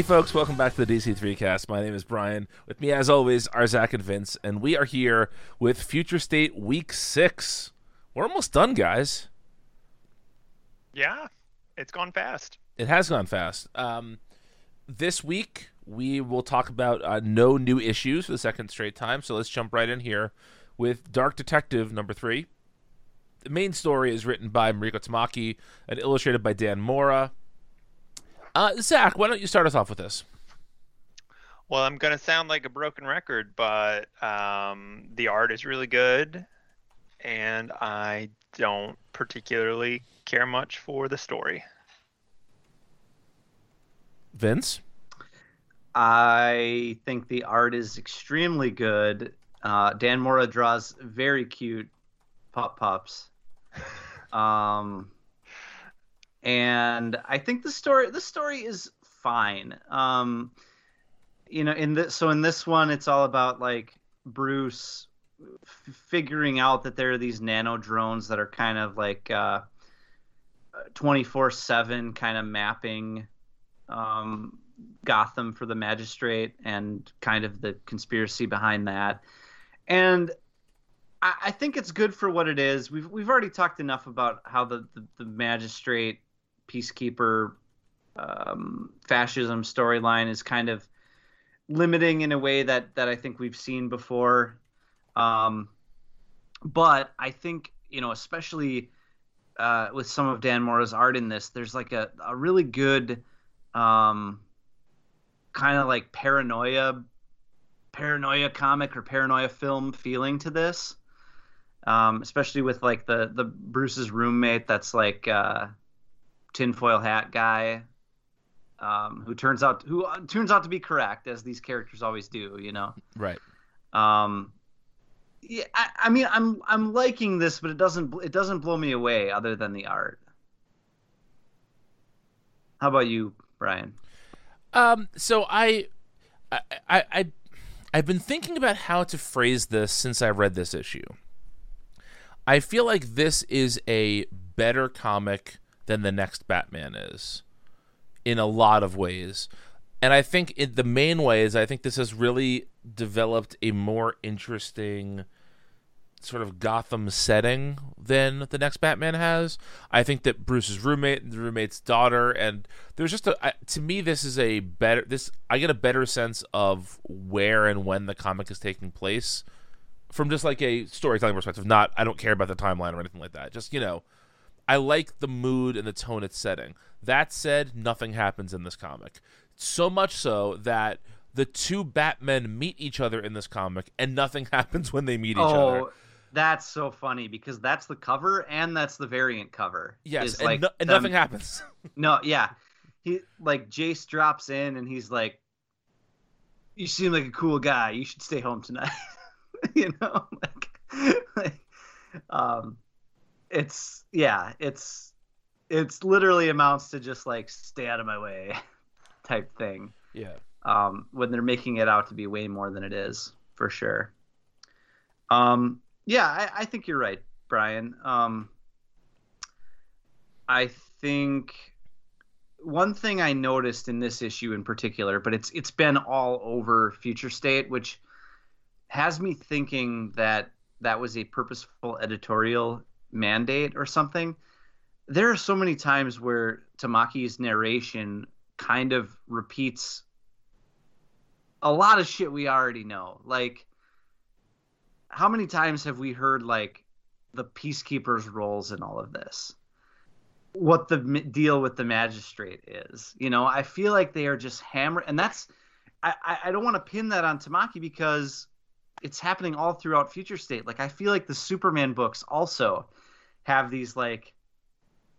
Hey folks, welcome back to the DC3 cast. My name is Brian. With me as always are Zach and Vince, and we are here with Future State Week 6. We're almost done, guys. Yeah, it's gone fast. It has gone fast. Um, this week we will talk about uh, no new issues for the second straight time. So let's jump right in here with Dark Detective number three. The main story is written by Mariko Tamaki and illustrated by Dan Mora. Uh, Zach, why don't you start us off with this? Well, I'm going to sound like a broken record, but um, the art is really good, and I don't particularly care much for the story. Vince? I think the art is extremely good. Uh, Dan Mora draws very cute pop pops. Um, and I think the story the story is fine. Um, you know, in this so in this one, it's all about like Bruce f- figuring out that there are these nano drones that are kind of like twenty four seven kind of mapping um, Gotham for the magistrate and kind of the conspiracy behind that. And I, I think it's good for what it is. We've we've already talked enough about how the the, the magistrate peacekeeper um, fascism storyline is kind of limiting in a way that that I think we've seen before. Um, but I think you know, especially uh, with some of Dan Mora's art in this, there's like a, a really good um, kind of like paranoia paranoia comic or paranoia film feeling to this um, especially with like the the bruce's roommate that's like uh tinfoil hat guy um, who turns out who uh, turns out to be correct as these characters always do you know Right. um yeah I, I mean i'm i'm liking this but it doesn't it doesn't blow me away other than the art how about you brian Um, so I, I, I, I, I've been thinking about how to phrase this since I read this issue. I feel like this is a better comic than the next Batman is, in a lot of ways, and I think in the main way is I think this has really developed a more interesting sort of Gotham setting than the next Batman has. I think that Bruce's roommate, the roommate's daughter, and there's just a I, to me this is a better this I get a better sense of where and when the comic is taking place from just like a storytelling perspective. Not I don't care about the timeline or anything like that. Just you know, I like the mood and the tone it's setting. That said, nothing happens in this comic. So much so that the two Batmen meet each other in this comic, and nothing happens when they meet each other. Oh, that's so funny because that's the cover and that's the variant cover. Yes, and, like no- and them- nothing happens. No, yeah, he like Jace drops in and he's like, "You seem like a cool guy. You should stay home tonight." you know, like, like, um, it's yeah, it's it's literally amounts to just like stay out of my way type thing. yeah. um, when they're making it out to be way more than it is, for sure. Um, yeah, I, I think you're right, Brian. Um, I think one thing I noticed in this issue in particular, but it's it's been all over Future State, which has me thinking that that was a purposeful editorial mandate or something. There are so many times where Tamaki's narration kind of repeats a lot of shit we already know. Like, how many times have we heard like the peacekeepers' roles in all of this? What the deal with the magistrate is? You know, I feel like they are just hammer, and that's I, I don't want to pin that on Tamaki because it's happening all throughout Future State. Like, I feel like the Superman books also have these like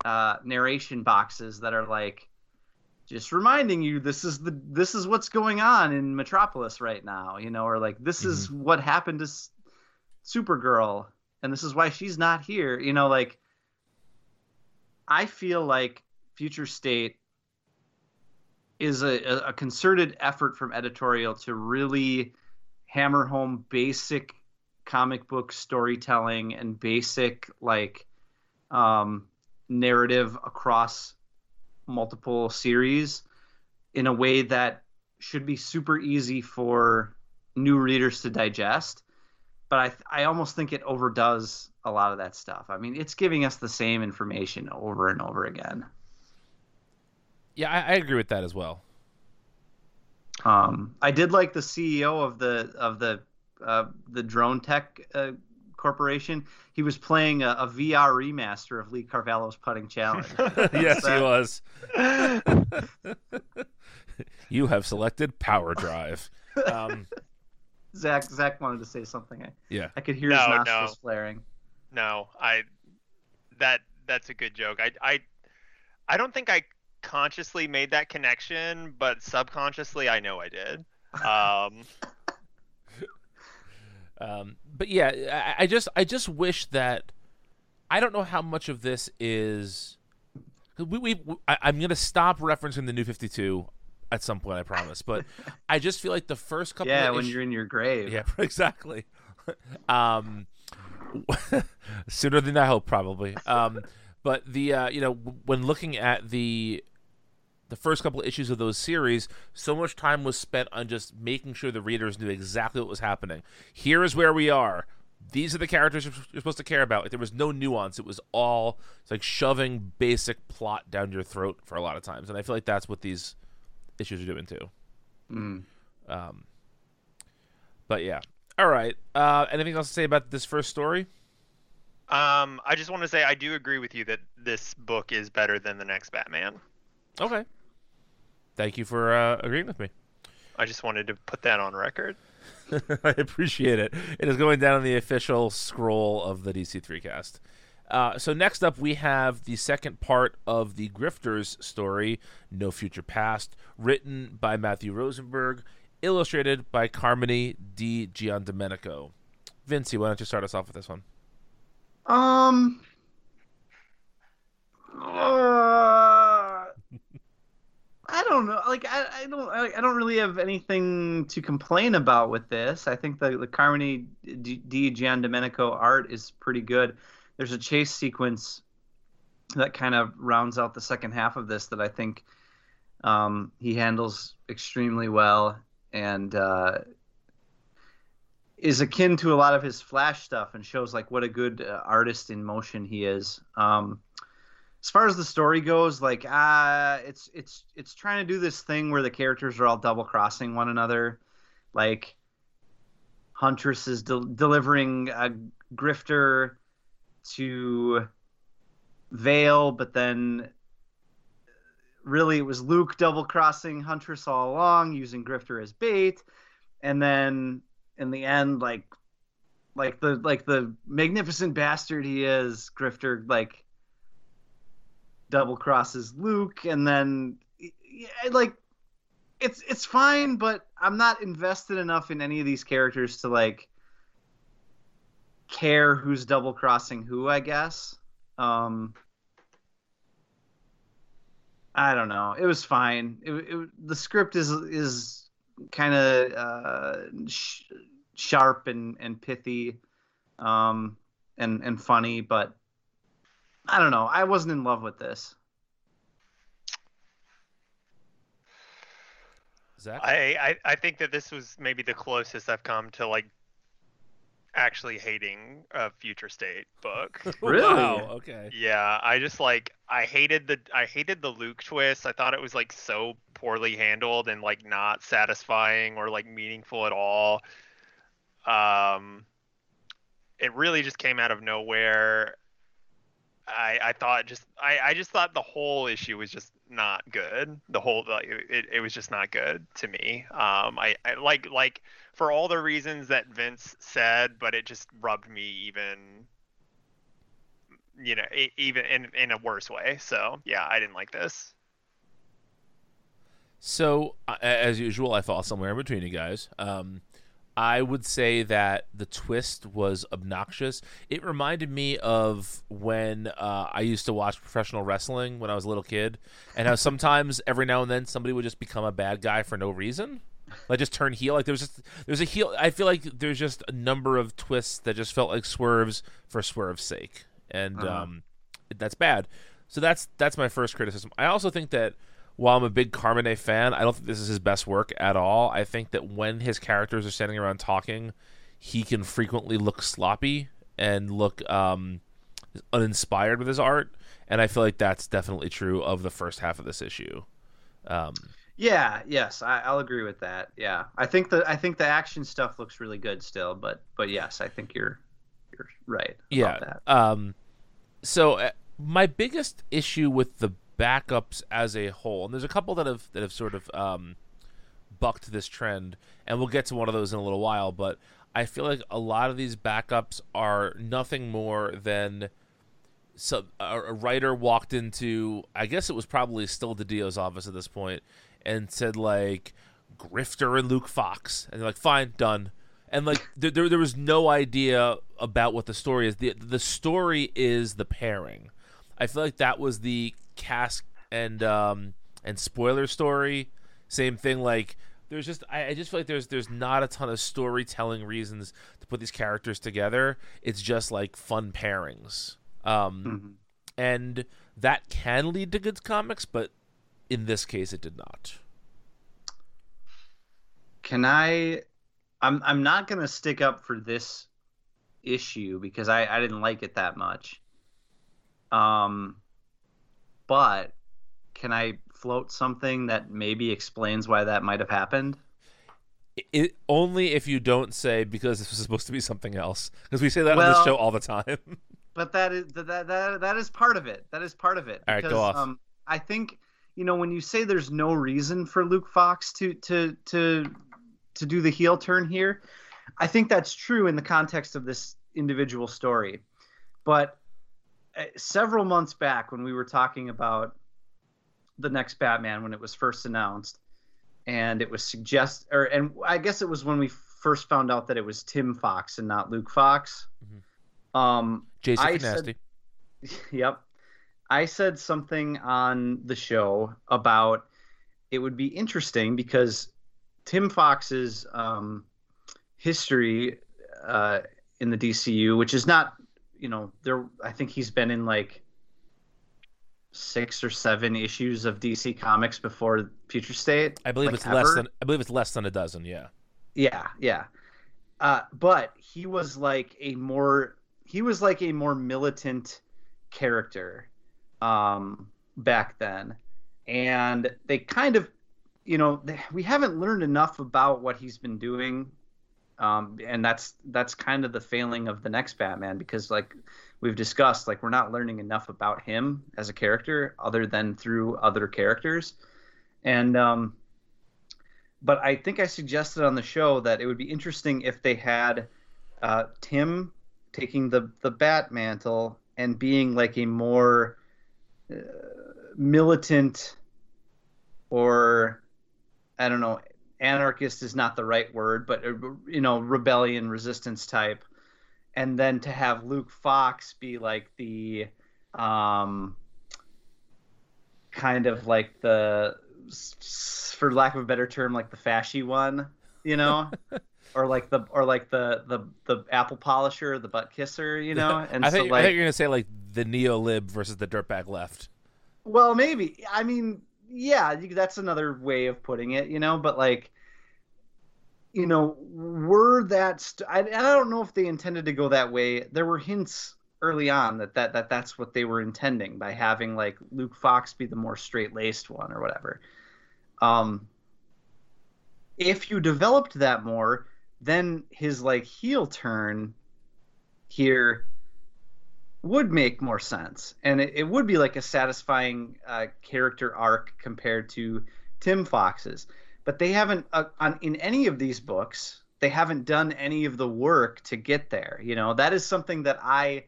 uh, narration boxes that are like just reminding you this is the this is what's going on in Metropolis right now, you know, or like this is what happened to S- Supergirl and this is why she's not here, you know, like I feel like Future State is a, a- a concerted effort from editorial to really hammer home basic comic book storytelling and basic like um, narrative across multiple series in a way that should be super easy for new readers to digest. But I I almost think it overdoes a lot of that stuff. I mean, it's giving us the same information over and over again. Yeah, I, I agree with that as well. Um, I did like the CEO of the of the uh, the drone tech uh, corporation. He was playing a, a, VR remaster of Lee Carvalho's putting challenge. yes, he was. you have selected Power Drive. Um, Zach Zach wanted to say something. I, yeah, I could hear no, his nostrils no. flaring. No, I that that's a good joke. I I I don't think I consciously made that connection, but subconsciously I know I did. Um, um, but yeah, I, I, just I just wish that I don't know how much of this is. We, we, we I, I'm gonna stop referencing the New Fifty Two at some point, I promise. But I just feel like the first couple. Yeah, when you're in your grave. Yeah, exactly. um, sooner than I hope, probably. Um, but the uh, you know when looking at the the first couple of issues of those series, so much time was spent on just making sure the readers knew exactly what was happening. Here is where we are. These are the characters you're supposed to care about. Like, there was no nuance. It was all like shoving basic plot down your throat for a lot of times, and I feel like that's what these issues are doing too. Mm. Um, but yeah. All right. Uh, anything else to say about this first story? Um, I just want to say I do agree with you that this book is better than the next Batman. Okay. Thank you for uh, agreeing with me. I just wanted to put that on record. I appreciate it. It is going down on the official scroll of the DC3 cast. Uh, so next up, we have the second part of the Grifters story, No Future Past, written by Matthew Rosenberg, illustrated by Carmine Di Giandomenico. Vince, why don't you start us off with this one? Um. Uh, I don't know. Like I, I don't. I, I, don't really have anything to complain about with this. I think the the Carmine Di Giandomenico art is pretty good there's a chase sequence that kind of rounds out the second half of this that I think um, he handles extremely well and uh, is akin to a lot of his Flash stuff and shows like what a good uh, artist in motion he is. Um, as far as the story goes, like uh, it's it's it's trying to do this thing where the characters are all double crossing one another, like Huntress is de- delivering a grifter to Vale, but then really it was Luke double crossing Huntress all along, using Grifter as bait, and then in the end, like like the like the magnificent bastard he is, Grifter like double crosses Luke, and then like it's it's fine, but I'm not invested enough in any of these characters to like care who's double crossing who, I guess. Um, I don't know. It was fine. It, it, the script is is kind of uh, sh- sharp and and pithy, um, and and funny, but I don't know. I wasn't in love with this. Zach? I, I I think that this was maybe the closest I've come to like actually hating a future state book. really? Wow, okay. Yeah, I just like I hated the I hated the Luke twist. I thought it was like so poorly handled and like not satisfying or like meaningful at all. Um it really just came out of nowhere. I I thought just I I just thought the whole issue was just not good. The whole like it, it was just not good to me. Um I, I like like for all the reasons that Vince said, but it just rubbed me even you know, even in in a worse way. So, yeah, I didn't like this. So, as usual, I fall somewhere in between you guys. Um, I would say that the twist was obnoxious. It reminded me of when uh, I used to watch professional wrestling when I was a little kid, and how sometimes every now and then somebody would just become a bad guy for no reason. like just turn heel. Like there's just there's a heel. I feel like there's just a number of twists that just felt like swerves for swerve's sake, and Uh-huh. um, that's bad. So that's that's my first criticism. I also think that while I'm a big Carmine fan, I don't think this is his best work at all. I think that when his characters are standing around talking, he can frequently look sloppy and look um, uninspired with his art, and I feel like that's definitely true of the first half of this issue. Um, Yeah, yes, I, I'll agree with that. Yeah, I think the I think the action stuff looks really good still, but but yes, I think you're you're right yeah. about that. Um, so uh, my biggest issue with the backups as a whole, and there's a couple that have that have sort of um, bucked this trend, and we'll get to one of those in a little while. But I feel like a lot of these backups are nothing more than so a, writer walked into I guess it was probably still DiDio's office at this point and said like Grifter and Luke Fox. And they're like fine done. And like there, there, there was no idea about what the story is. The the story is the pairing. I feel like that was the cask and um and spoiler story same thing like there's just I, I just feel like there's there's not a ton of storytelling reasons to put these characters together it's just like fun pairings um Mhm. and that can lead to good comics but in this case it did not Can I? I'm I'm not gonna stick up for this issue because I I didn't like it that much. Um, but can I float something that maybe explains why that might have happened? it, only if you don't say because this was supposed to be something else because we say that on this show all the time but that is that that that, is part of it. That is part of it. All right, go off. Um, I think you know when you say there's no reason for Luke Fox to to to to do the heel turn here, I think that's true in the context of this individual story. But several months back when we were talking about the next Batman when it was first announced, and it was suggest or and I guess it was when we first found out that it was Tim Fox and not Luke Fox. Um, jason I nasty said- Yep. I said something on the show about it would be interesting because Tim Fox's um, history uh, in the DCU, which is not, you know, there. I think he's been in like six or seven issues of DC Comics before Future State. i believe like, it's less than i believe it's less than a dozen yeah Yeah, yeah. Uh, but he was like a more he was like a more militant character um, back then, and they kind of, you know, they, we haven't learned enough about what he's been doing, um, and that's that's kind of the failing of the next Batman because like we've discussed, like we're not learning enough about him as a character other than through other characters, and um, but I think I suggested on the show that it would be interesting if they had uh, Tim taking the the bat mantle and being like a more uh, militant or I don't know anarchist is not the right word but uh, you know rebellion resistance type. And then to have Luke Fox be like the um kind of like the for lack of a better term like the fashy one you know? Or like the or like the the the apple polisher the butt kisser you know? And I so like I think you're gonna say like the neo lib versus the dirtbag left. Well maybe. I mean yeah that's another way of putting it you know but like you know were that st- I, i don't know if they intended to go that way. There were hints early on that, that that that's what they were intending by having like luke fox be the more straight-laced one or whatever. Um if you developed that more then his like heel turn here would make more sense. And it, it would be like a satisfying uh, character arc compared to tim fox's. But they haven't uh, on in any of these books they haven't done any of the work to get there you know? That is something that i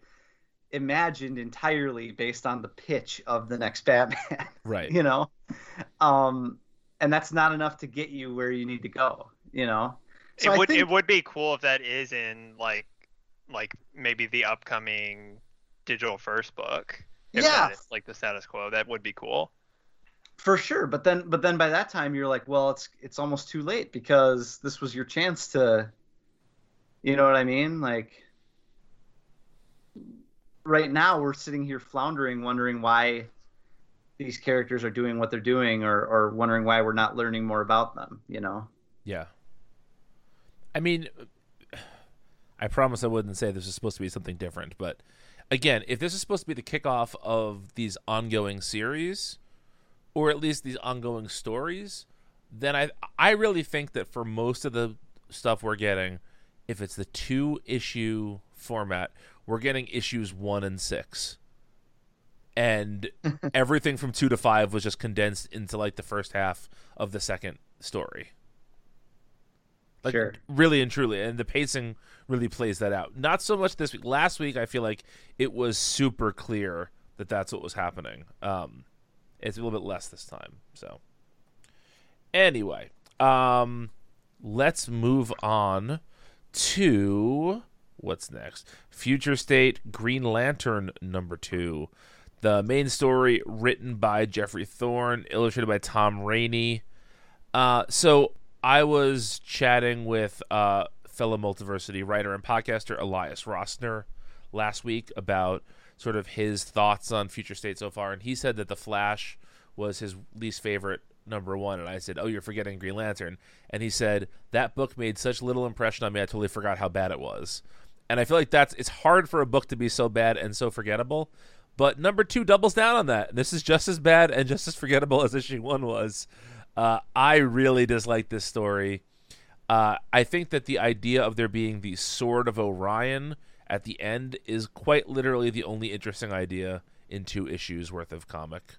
imagined entirely based on the pitch of the next batman right. you know? Um and that's not enough to get you where you need to go you know? It would think- it would be cool if that is in like like maybe the upcoming digital first book. If Yeah. that is, like the status quo, that would be cool. For sure, but then but then by that time you're like, well, it's it's almost too late because this was your chance to you know what I mean? Like right now we're sitting here floundering wondering why these characters are doing what they're doing or or wondering why we're not learning more about them, you know. Yeah. I mean, I promise I wouldn't say this is supposed to be something different, but again, if this is supposed to be the kickoff of these ongoing series, or at least these ongoing stories, then I I really think that for most of the stuff we're getting, if it's the two issue format, we're getting issues one and six. And everything from two to five was just condensed into like the first half of the second story. Like Sure. really and truly, and the pacing really plays that out. Not so much this week. Last week, I feel like it was super clear that that's what was happening. Um, it's a little bit less this time. So, anyway, um, let's move on to what's next. Future State Green Lantern number two. The main story written by Geoffrey Thorne, illustrated by Tom Rainey. Uh, so I was chatting with uh, fellow Multiversity writer and podcaster Elias Rosner last week about sort of his thoughts on Future State so far, and he said that The Flash was his least favorite number one, and I said, "Oh, you're forgetting Green Lantern," and he said that book made such little impression on me, I totally forgot how bad it was. And I feel like that's it's hard for a book to be so bad and so forgettable. But number two doubles down on that. This is just as bad and just as forgettable as issue one was. Uh, I really dislike this story. Uh, I think that the idea of there being the Sword of Orion at the end is quite literally the only interesting idea in two issues worth of comic.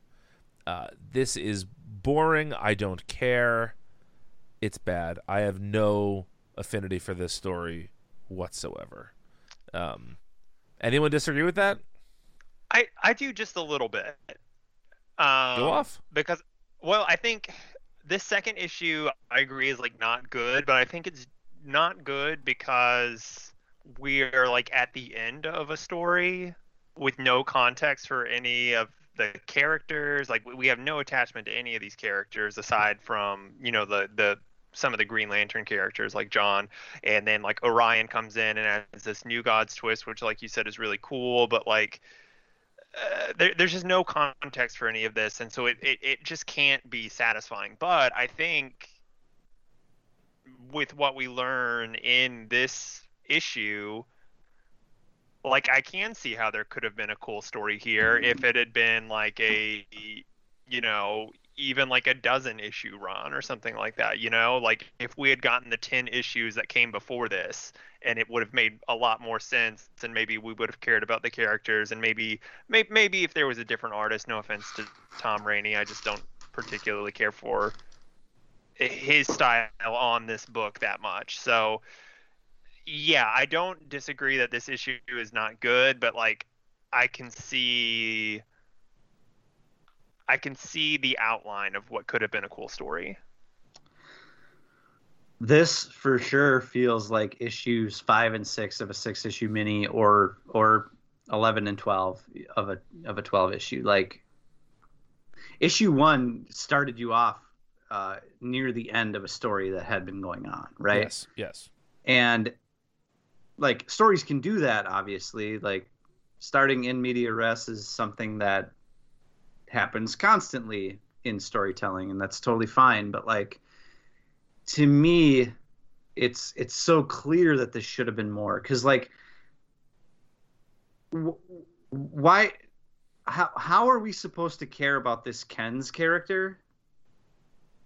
Uh, this is boring. I don't care. It's bad. I have no affinity for this story whatsoever. Um, anyone disagree with that? I I do just a little bit. Um, Go off. because well, I think this second issue I agree is like not good, but I think it's not good because we're like at the end of a story with no context for any of the characters. Like we- have no attachment to any of these characters aside from you know the the some of the Green Lantern characters like John, and then like Orion comes in and adds this New Gods twist, which like you said is really cool, but like uh, there, there's just no context for any of this, and so it, it, it just can't be satisfying. But I think with what we learn in this issue, like I can see how there could have been a cool story here if it had been like a, you know, even like a dozen issue run or something like that. You know, like if we had gotten the ten issues that came before this, and it would have made a lot more sense, and maybe we would have cared about the characters, and maybe, maybe, maybe if there was a different artist. No offense to Tom Rainey, I just don't particularly care for his style on this book that much. So, yeah, I don't disagree that this issue is not good, but like I can see I can see the outline of what could have been a cool story. This for sure feels like issues five and six of a six issue mini, or or eleven and twelve of a of a twelve issue. Like issue one started you off uh, near the end of a story that had been going on, right? Yes. Yes. and like stories can do that obviously like starting in media res is something that happens constantly in storytelling and that's totally fine but like to me it's it's so clear that this should have been more cuz like wh- why how how are we supposed to care about this Ken's character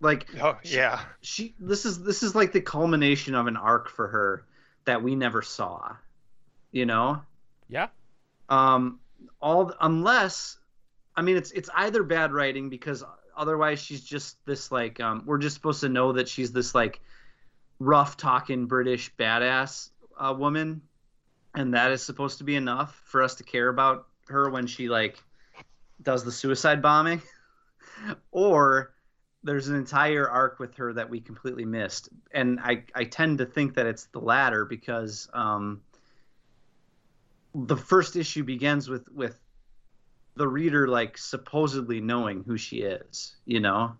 like Oh yeah. she this is this is like the culmination of an arc for her that we never saw you know Yeah. um all unless i mean it's it's either bad writing because otherwise she's just this like um we're just supposed to know that she's this like rough talking british badass uh, woman. And that is supposed to be enough for us to care about her when she like does the suicide bombing. Or there's an entire arc with her that we completely missed. And i i tend to think that it's the latter because um the first issue begins with with the reader like supposedly knowing who she is, you know.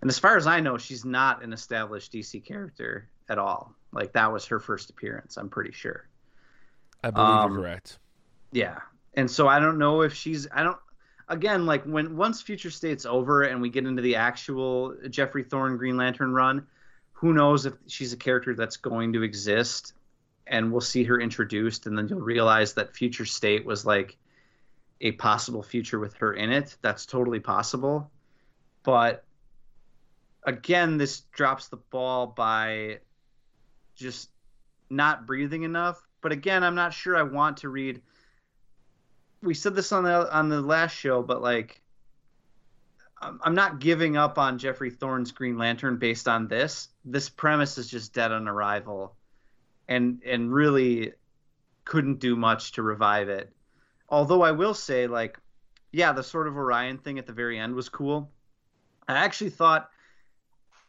And as far as I know, she's not an established DC character at all. Like that was her first appearance, I'm pretty sure. I believe Um, you're correct. Yeah. And so I don't know if she's I don't again like when once Future State's over and we get into the actual Geoffrey Thorne Green Lantern run, who knows if she's a character that's going to exist and we'll see her introduced and then you'll realize that Future State was like a possible future with her in it. That's totally possible. But again, this drops the ball by just not breathing enough. But again, I'm not sure I want to read. We said this on the on the last show, but like, I'm, not giving up on Geoffrey Thorne's Green Lantern based on this. This premise is just dead on arrival, and and really couldn't do much to revive it. Although I will say, like, yeah, the sort of Orion thing at the very end was cool. I actually thought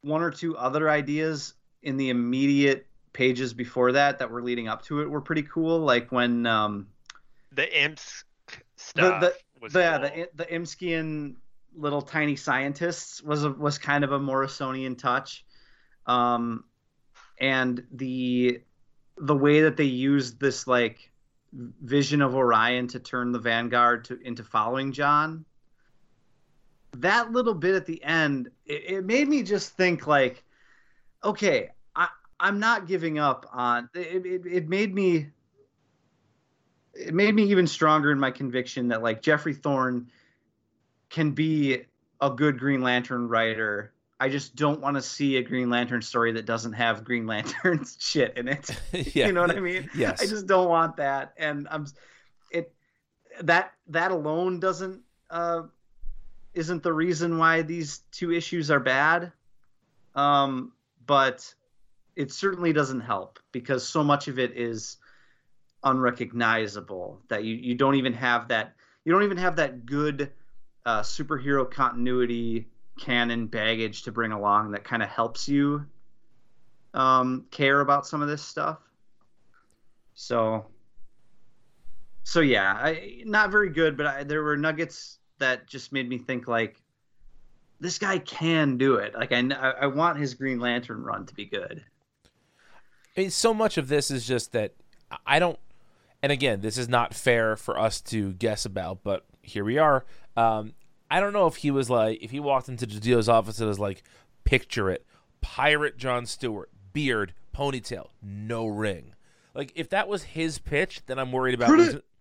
one or two other ideas in the immediate pages before that that were leading up to it were pretty cool. Like when um, The imps stuff the was the, yeah, cool. the the Imskian little tiny scientists was a, was kind of a Morrisonian touch, um, and the the way that they used this like vision of Orion to turn the Vanguard to into following John. That little bit at the end, it, it made me just think like, okay, I I'm not giving up on it. It, it made me it made me even stronger in my conviction that like Geoffrey Thorne can be a good Green Lantern writer. I just don't want to see a Green Lantern story that doesn't have Green Lantern shit in it. yeah. You know what I mean? Yes. I just don't want that, and I'm it that that alone doesn't uh isn't the reason why these two issues are bad. Um, but it certainly doesn't help because so much of it is unrecognizable that you, you don't even have that you don't even have that good uh, superhero continuity canon baggage to bring along that kind of helps you um, care about some of this stuff. So, so yeah, I, not very good, but I, there were nuggets that just made me think like, this guy can do it. Like I, I want his Green Lantern run to be good. I mean, so much of this is just that I don't. And again, this is not fair for us to guess about, but here we are. Um, I don't know if he was like, if he walked into DiDio's office and was like, picture it, pirate John Stewart, beard, ponytail, no ring. Like, if that was his pitch, then I'm worried about. Losing-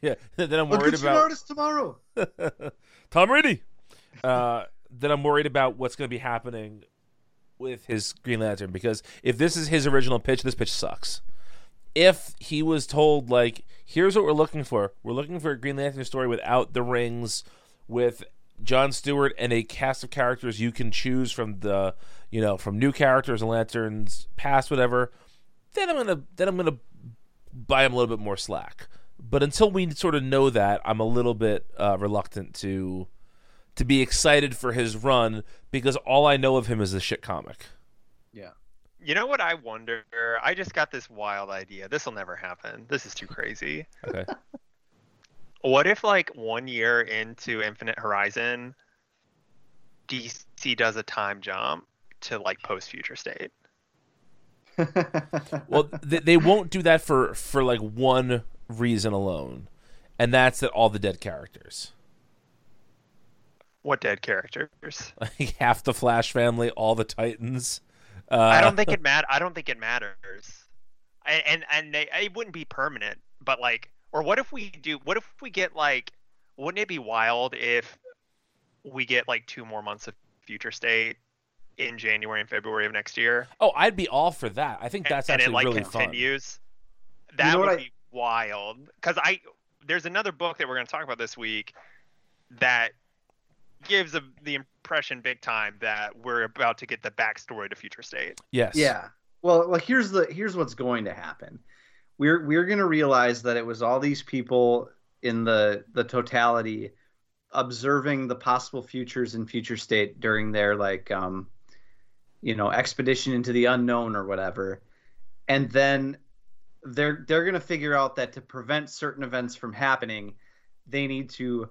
Yeah, then I'm worried about artist tomorrow. Tom Brady. Uh, then I'm worried about what's going to be happening with his Green Lantern because if this is his original pitch, this pitch sucks. If he was told like, here's what we're looking for, we're looking for a Green Lantern story without the rings, with John Stewart and a cast of characters you can choose from the, you know, from new characters and lanterns past whatever, then I'm gonna then I'm gonna buy him a little bit more slack. But until we sort of know that, I'm a little bit uh, reluctant to to be excited for his run because all I know of him is a shit comic. Yeah. You know what I wonder? I just got this wild idea. This will never happen. This is too crazy. Okay. What if like one year into Infinite Horizon, DC does a time jump to like post Future State? well, they, they won't do that for for like one reason alone, and that's that all the dead characters, What dead characters? like half the Flash family, all the Titans. Uh, I don't think it mat. I don't think it matters. And and, and they, it wouldn't be permanent. But like, or what if we do? What if we get like? Wouldn't it be wild if we get like two more months of Future State in January and February of next year? Oh, I'd be all for that. I think that's and actually and it like really continues. That know would I- be wild. Because I there's another book that we're going to talk about this week that gives a, the impression big time that we're about to get the backstory to Future State. Yes. Yeah. Well, like here's the here's what's going to happen. We're we're going to realize that it was all these people in the the totality observing the possible futures in future state during their like um you know expedition into the unknown or whatever. And then they're they're going to figure out that to prevent certain events from happening, they need to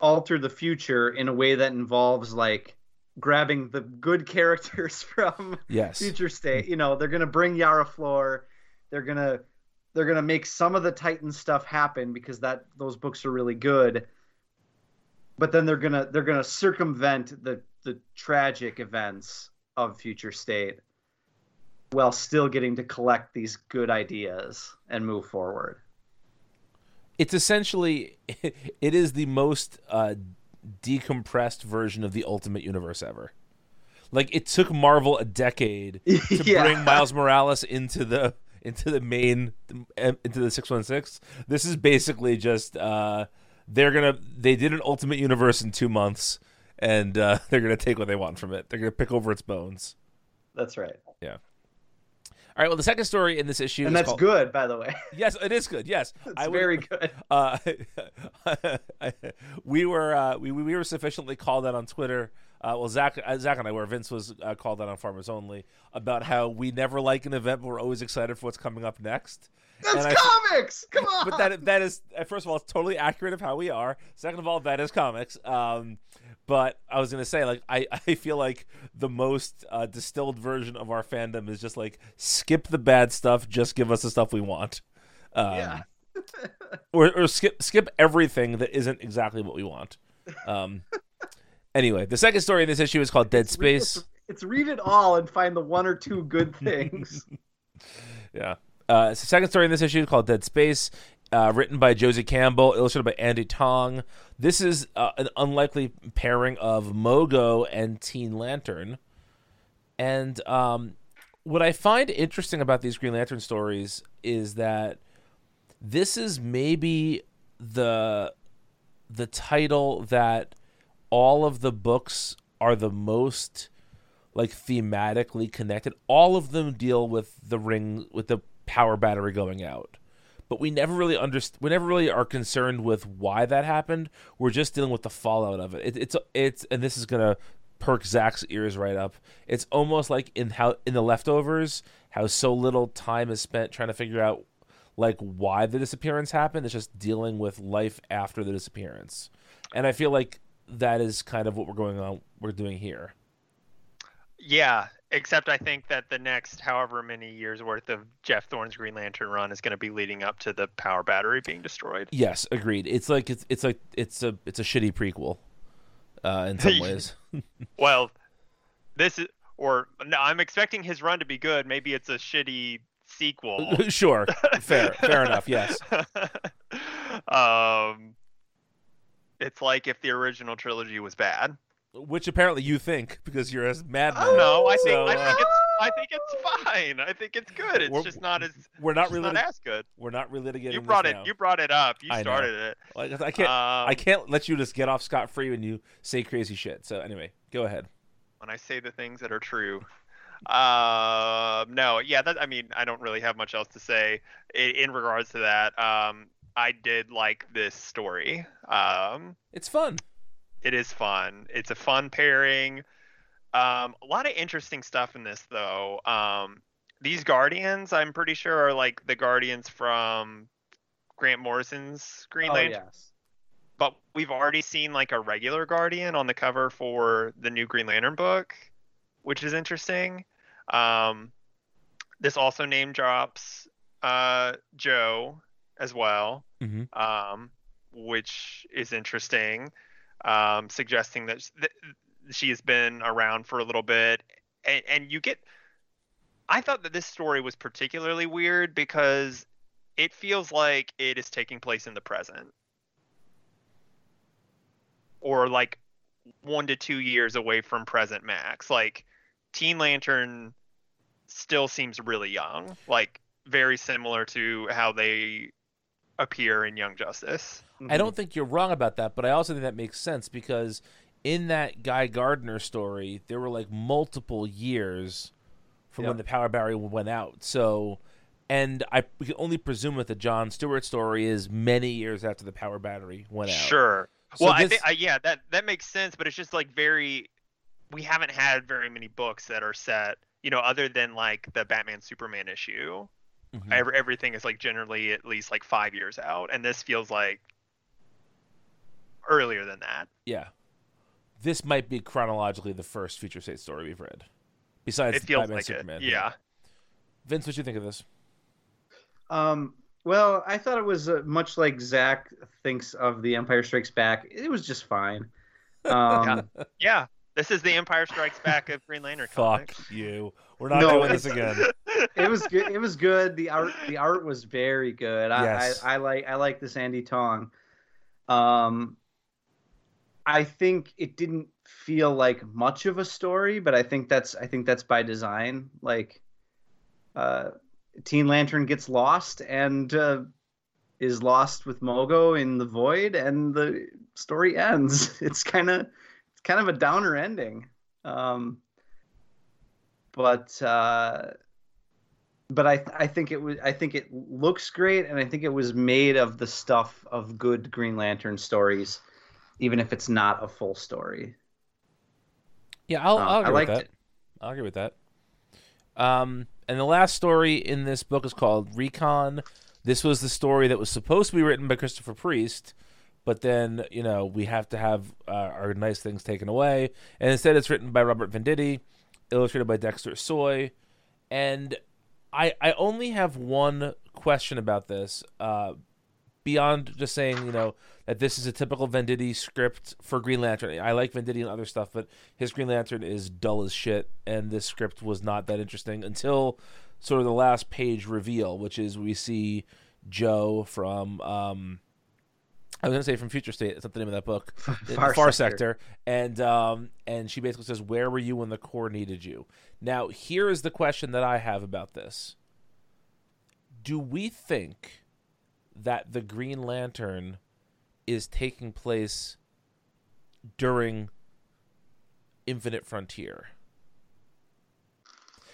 alter the future in a way that involves like grabbing the good characters from Yes. future state. You know, they're gonna bring Yara Flor. They're gonna they're gonna make some of the Titan stuff happen because that those books are really good. But then they're gonna they're gonna circumvent the the tragic events of future state while still getting to collect these good ideas and move forward. It's essentially it is the most uh, decompressed version of the Ultimate Universe ever. Like it took Marvel a decade to Yeah. bring Miles Morales into the into the main into the 616. This is basically just uh they're to they did an Ultimate Universe in 2 months and uh they're to take what they want from it. They're to pick over its bones. That's right. Yeah all right, well the second story in this issue And is that's called- good, by the way. Yes, it is good. Yes. It's I would- very good. uh, we were uh, we, we were sufficiently called out on Twitter. Uh, well, Zach uh, Zach and I were. Vince was uh, called out on Farmers Only about how we never like an event, but we're always excited for what's coming up next. That's I- comics. Come on. But that that is uh, first of all, it's totally accurate of how we are. Second of all, that is comics. Um, but I was gonna say, like, I, I feel like the most uh, distilled version of our fandom is just like skip the bad stuff, just give us the stuff we want. Um, Yeah. or, or skip skip everything that isn't exactly what we want. Um, anyway, the second story in this issue is called Dead Space. It's, it's read it all and find the one or two good things. Yeah. Uh, it's the second story in this issue called Dead Space, uh, written by Josie Campbell, illustrated by Andy Tong. This is uh, an unlikely pairing of Mogo and Teen Lantern. And um, what I find interesting about these Green Lantern stories is that this is maybe the the title that all of the books are the most like thematically connected. All of them deal with the ring with the power battery going out. But we never really underst- we never really are concerned with why that happened. We're just dealing with the fallout of it. it it's it's and this is gonna perk Zach's ears right up. It's almost like in how in the leftovers, how so little time is spent trying to figure out like why the disappearance happened. It's just dealing with life after the disappearance. And I feel like that is kind of what we're going on we're doing here. Yeah, except I think that the next however many years worth of Geoff Thorne's Green Lantern run is going to be leading up to the power battery being destroyed. Yes, agreed. It's like it's it's like it's a it's a shitty prequel, uh, in some ways. Well, this is or no, I'm expecting his run to be good. Maybe it's a shitty sequel. sure, fair, fair enough. Yes, um, it's like if the original trilogy was bad. which apparently you think because you're as mad. I don't. I think So, I uh, think it's I think it's fine. I think it's good. It's just not as We're not really not as good. we're not relitigating. You brought it. now. You brought it up. You I know. started it. Like, I can't. Um, I can't let you just get off scot free when you say crazy shit. So anyway, go ahead. when I say the things that are true. Um, no, yeah, that I mean, I don't really have much else to say in, in regards to that. Um, I did like this story. Um, It's fun. it is fun. It's a fun pairing. Um, a lot of interesting stuff in this though. Um, these Guardians, I'm pretty sure, are like the Guardians from Grant Morrison's Green Lantern. oh Lantern yes. but we've already seen like a regular Guardian on the cover for the new Green Lantern book, which is interesting. Um, this also name drops uh, Jo as well, Mhm. um, which is interesting, um, suggesting that she has been around for a little bit, and, and you get. I thought that this story was particularly weird because it feels like it is taking place in the present or like one to two years away from present max like teen lantern still seems really young like very similar to how they appear in young justice. I don't mm-hmm. think you're wrong about that, but I also think that makes sense because in that Guy Gardner story, there were like multiple years from when the power battery went out. So, and I we can only presume that the John Stewart story is many years after the power battery went out. sure. So well i think I, yeah that that makes sense but it's just like very we haven't had very many books that are set you know other than like the batman superman issue Mhm. Every, everything is like generally at least like five years out and this feels like earlier than that. Yeah. This might be chronologically the first Future State story we've read. Besides It feels Batman like Superman. it. Yeah. Vince, what do you think of this? Um, well, I thought it was uh, much like Zach thinks of The Empire Strikes Back. It was just fine. Um, Yeah. This is the Empire Strikes Back of Green Lantern Fuck comics. you. We're not No, doing this again. it was good. It was good. The art, the art was very good. I, Yes. I, I like, I like this Andy Tong. Um, I think it didn't feel like much of a story, but I think that's, I think that's by design. Like, uh, Teen Lantern gets lost and uh, is lost with Mogo in the void, and the story ends. It's kind of, it's kind of a downer ending. Um, but uh, but I I think it was I think it looks great, and I think it was made of the stuff of good Green Lantern stories, even if it's not a full story. Yeah, I'll, Um, I'll I agree liked with that. it. I'll agree with that. Um, and the last story in this book is called Recon. This was the story that was supposed to be written by Christopher Priest, but then you know we have to have uh, our nice things taken away, and instead it's written by Robert Venditti, illustrated by Dexter Soy, and I I only have one question about this. Uh, beyond just saying, you know, that this is a typical Venditti script for Green Lantern. I like Venditti and other stuff, but his Green Lantern is dull as shit, and this script was not that interesting until sort of the last page reveal, which is we see Jo from um I was gonna say from Future State, it's not the name of that book. Far Far Sector. Sector. And um and she basically says, Where were you when the Corps needed you? Now here is the question that I have about this. Do we think that the Green Lantern is taking place during Infinite Frontier?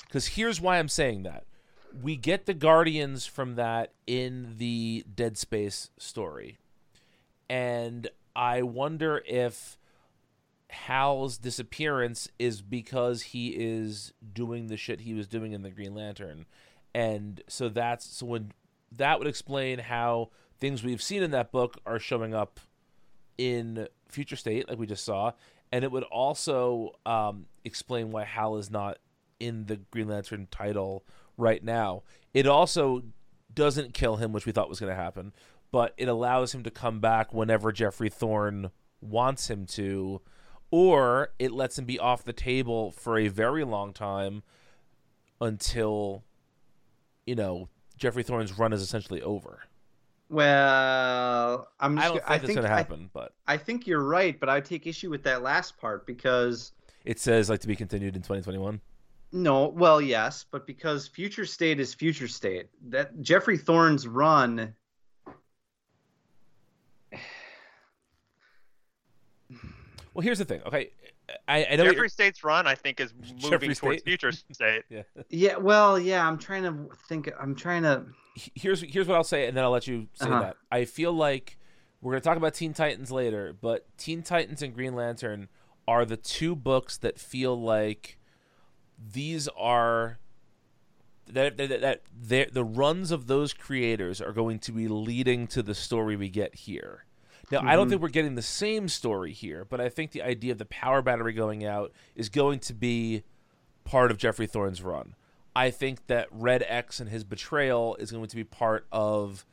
Because here's why I'm saying that. We get the Guardians from that in the Dead Space story. And I wonder if Hal's disappearance is because he is doing the shit he was doing in the Green Lantern. And so that's so when that would explain how things we've seen in that book are showing up in Future State, like we just saw, and it would also um, explain why Hal is not in the Green Lantern title right now. It also doesn't kill him, which we thought was going to happen, but it allows him to come back whenever Geoffrey Thorne wants him to, or it lets him be off the table for a very long time until, you know, Geoffrey Thorne's run is essentially over. Well, I'm I don't think I that's think going to I- happen, but I think you're right, but I take issue with that last part because it says like to be continued in 2021. no, well, yes, but because future state is future state. That Geoffrey Thorne's run Well, here's the thing. Okay, I, I know Geoffrey State's run, I think, is Geoffrey moving towards State? future state. yeah. Yeah, well, yeah, I'm trying to think I'm trying to Here's here's what I'll say, and then I'll let you say Uh-huh. that. I feel like we're gonna talk about Teen Titans later, but Teen Titans and Green Lantern are the two books that feel like these are that that, that they're- the runs of those creators are going to be leading to the story we get here. Now, I don't Mhm. think we're getting the same story here, but I think the idea of the power battery going out is going to be part of Geoffrey Thorne's run. I think that Red X and his betrayal is going to be part of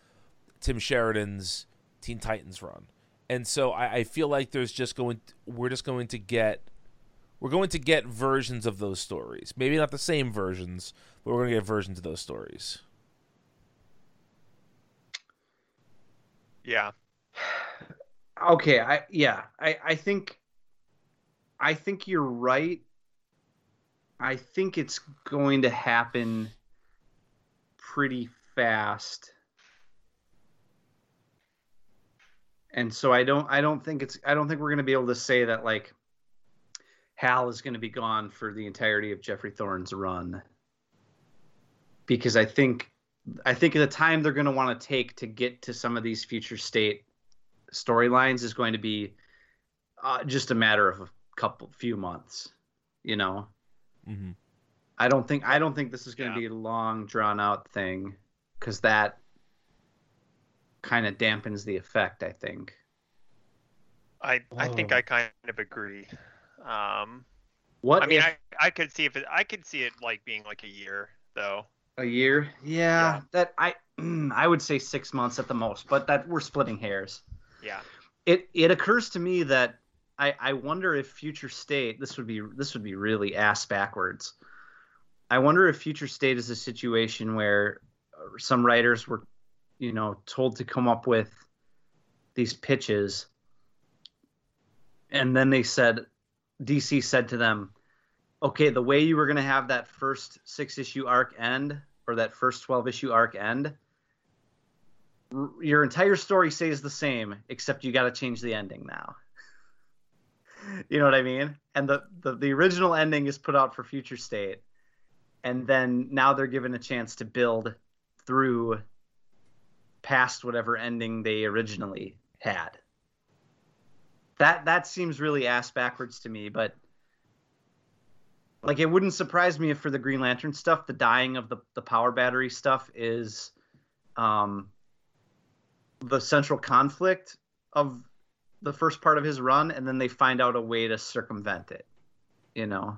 Tim Sheridan's Teen Titans run. And so I, I feel like there's just going we're just going to get we're going to get versions of those stories. Maybe not the same versions, but we're going to get versions of those stories. Yeah. Okay, I yeah, I I think I think you're right. I think it's going to happen pretty fast. And so I don't I don't think it's I don't think we're going to be able to say that like Hal is going to be gone for the entirety of Geoffrey Thorne's run. Because I think I think the time they're going to want to take to get to some of these future state storylines is going to be uh, just a matter of a couple few months you know Mm-hmm. i don't think i don't think this is going to Yeah. be a long drawn out thing because that kind of dampens the effect i think I I think Oh. I kind of agree. Um, What I mean, if I, I could see if it, I could see it like being like a year though. a year? Yeah, Yeah. that I I would say six months at the most, but that we're splitting hairs. Yeah. It it occurs to me that I I wonder if future state this would be this would be really ass backwards. I wonder if future state is a situation where some writers were, you know, told to come up with these pitches, and then they said, DC said to them, okay, the way you were going to have that first six issue arc end or that first 12 issue arc end, your entire story stays the same, except you got to change the ending now. you know what I mean? And the, the, the original ending is put out for future state. And then now they're given a chance to build through past whatever ending they originally had. That that seems really ass backwards to me, but like it wouldn't surprise me if for the Green Lantern stuff, the dying of the, the power battery stuff is um the central conflict of the first part of his run, and then they find out a way to circumvent it. You know,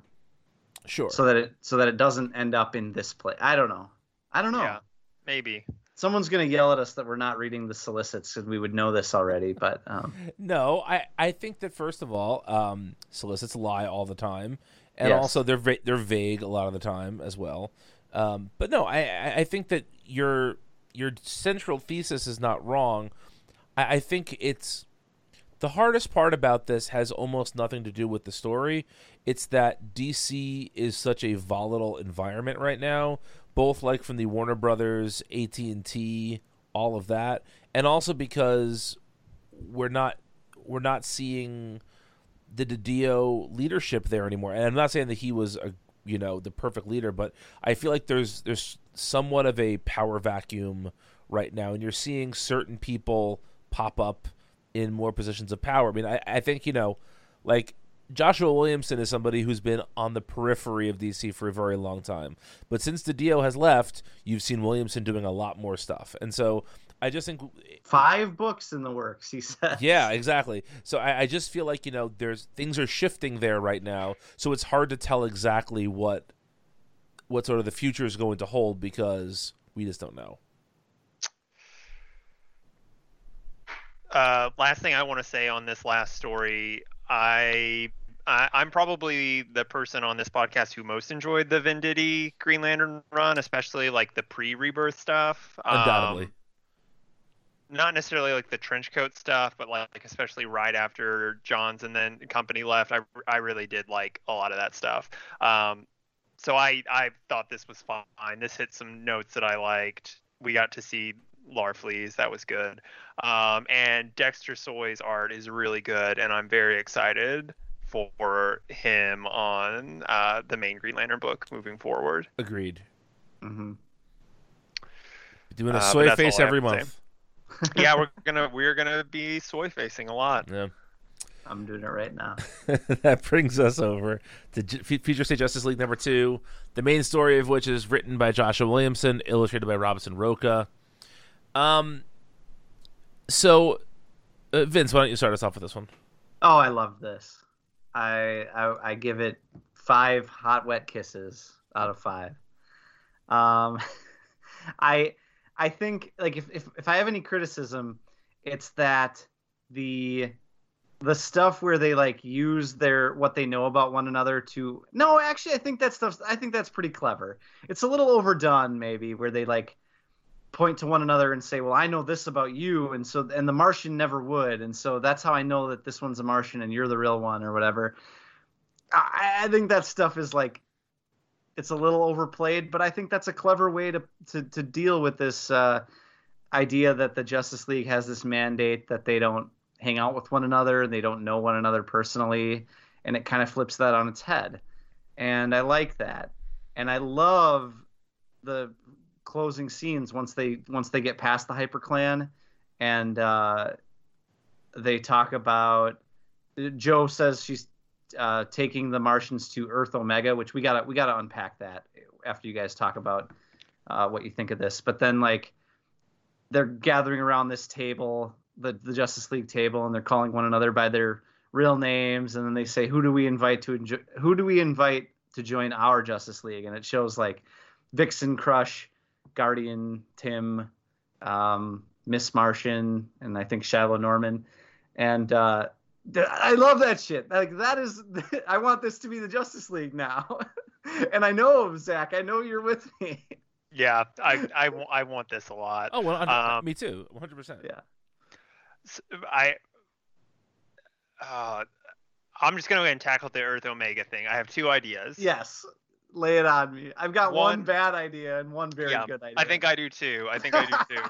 Sure. so that it so that it doesn't end up in this place. I don't know. I don't know. Yeah. Maybe. Someone's gonna yell at us that we're not reading the solicits because we would know this already. But um, No, I, I think that first of all, um, solicits lie all the time, and Yes. also they're va- they're vague a lot of the time as well. Um, but no, I, I I think that your your central thesis is not wrong. I, I think it's the hardest part about this has almost nothing to do with the story. It's that DC is such a volatile environment right now, both like from the Warner Brothers, AT and T, all of that, and also because we're not we're not seeing the DiDio leadership there anymore. And I'm not saying that he was a you know the perfect leader, but I feel like there's there's somewhat of a power vacuum right now, and you're seeing certain people pop up in more positions of power. I mean, I, I think you know, like Joshua Williamson is somebody who's been on the periphery of DC for a very long time, but since DiDio has left, you've seen Williamson doing a lot more stuff, and so I just think five books in the works, he said. yeah, exactly. So I, I just feel like you know, there's things are shifting there right now, so it's hard to tell exactly what what sort of the future is going to hold because we just don't know. Uh, last thing I want to say on this last story, I, I I'm probably the person on this podcast who most enjoyed the Venditti Green Lantern run, especially like the pre-rebirth stuff. Undoubtedly, Um, not necessarily like the trench coat stuff, but like especially right after Johns and then company left, I I really did like a lot of that stuff. Um, so I I thought this was fine. This hit some notes that I liked. We got to see Larfleeze, that was good. Um, and Dexter Soy's art is really good, and I'm very excited for him on uh, the main Green Lantern book moving forward. agreed. Mm-hmm. Doing a Uh, soy that's face every to say. month. Yeah, we're gonna we're gonna be soy facing a lot. Yeah. I'm doing it right now. that brings us over to J- F- Future State Justice League number two, the main story of which is written by Joshua Williamson, illustrated by Robson Rocha. Um, so uh, Vince, why don't you start us off with this one? Oh, I love this. I, I I give it five hot wet kisses out of five. Um, I I think like if, if if I have any criticism, it's that the the stuff where they like use their what they know about one another to no actually i think that stuff i think that's pretty clever. It's a little overdone maybe where they like point to one another and say well i know this about you and so and the martian never would and so that's how i know that this one's a martian and you're the real one or whatever. I, I think that stuff is like it's a little overplayed but i think that's a clever way to to, to deal with this uh, idea that the justice league has this mandate that they don't hang out with one another and they don't know one another personally and it kind of flips that on its head. And i like that. And i love the closing scenes once they once they get past the hyper clan and uh, they talk about jo says she's uh, taking the martians to earth omega which we gotta we gotta unpack that after you guys talk about uh, what you think of this. But then like they're gathering around this table the the Justice League table and they're calling one another by their real names, and then they say, "Who do we invite to enjo- who do we invite to join our Justice League?" And it shows like Vixen, Crush, Guardian, Tim, um, Miss Martian, and I think Shadow Norman, and uh, I love that shit. Like that is, I want this to be the Justice League now, and I know Zach, I know you're with me. Yeah, I, I, wa- I want this a lot. Oh well, I- Um, me too, 100. percent Yeah. I. uh, I'm just gonna go ahead and tackle the Earth Omega thing. I have two ideas. Yes, lay it on me. I've got one, One- bad idea and one very Yeah, good idea. I think I do too. I think I do too.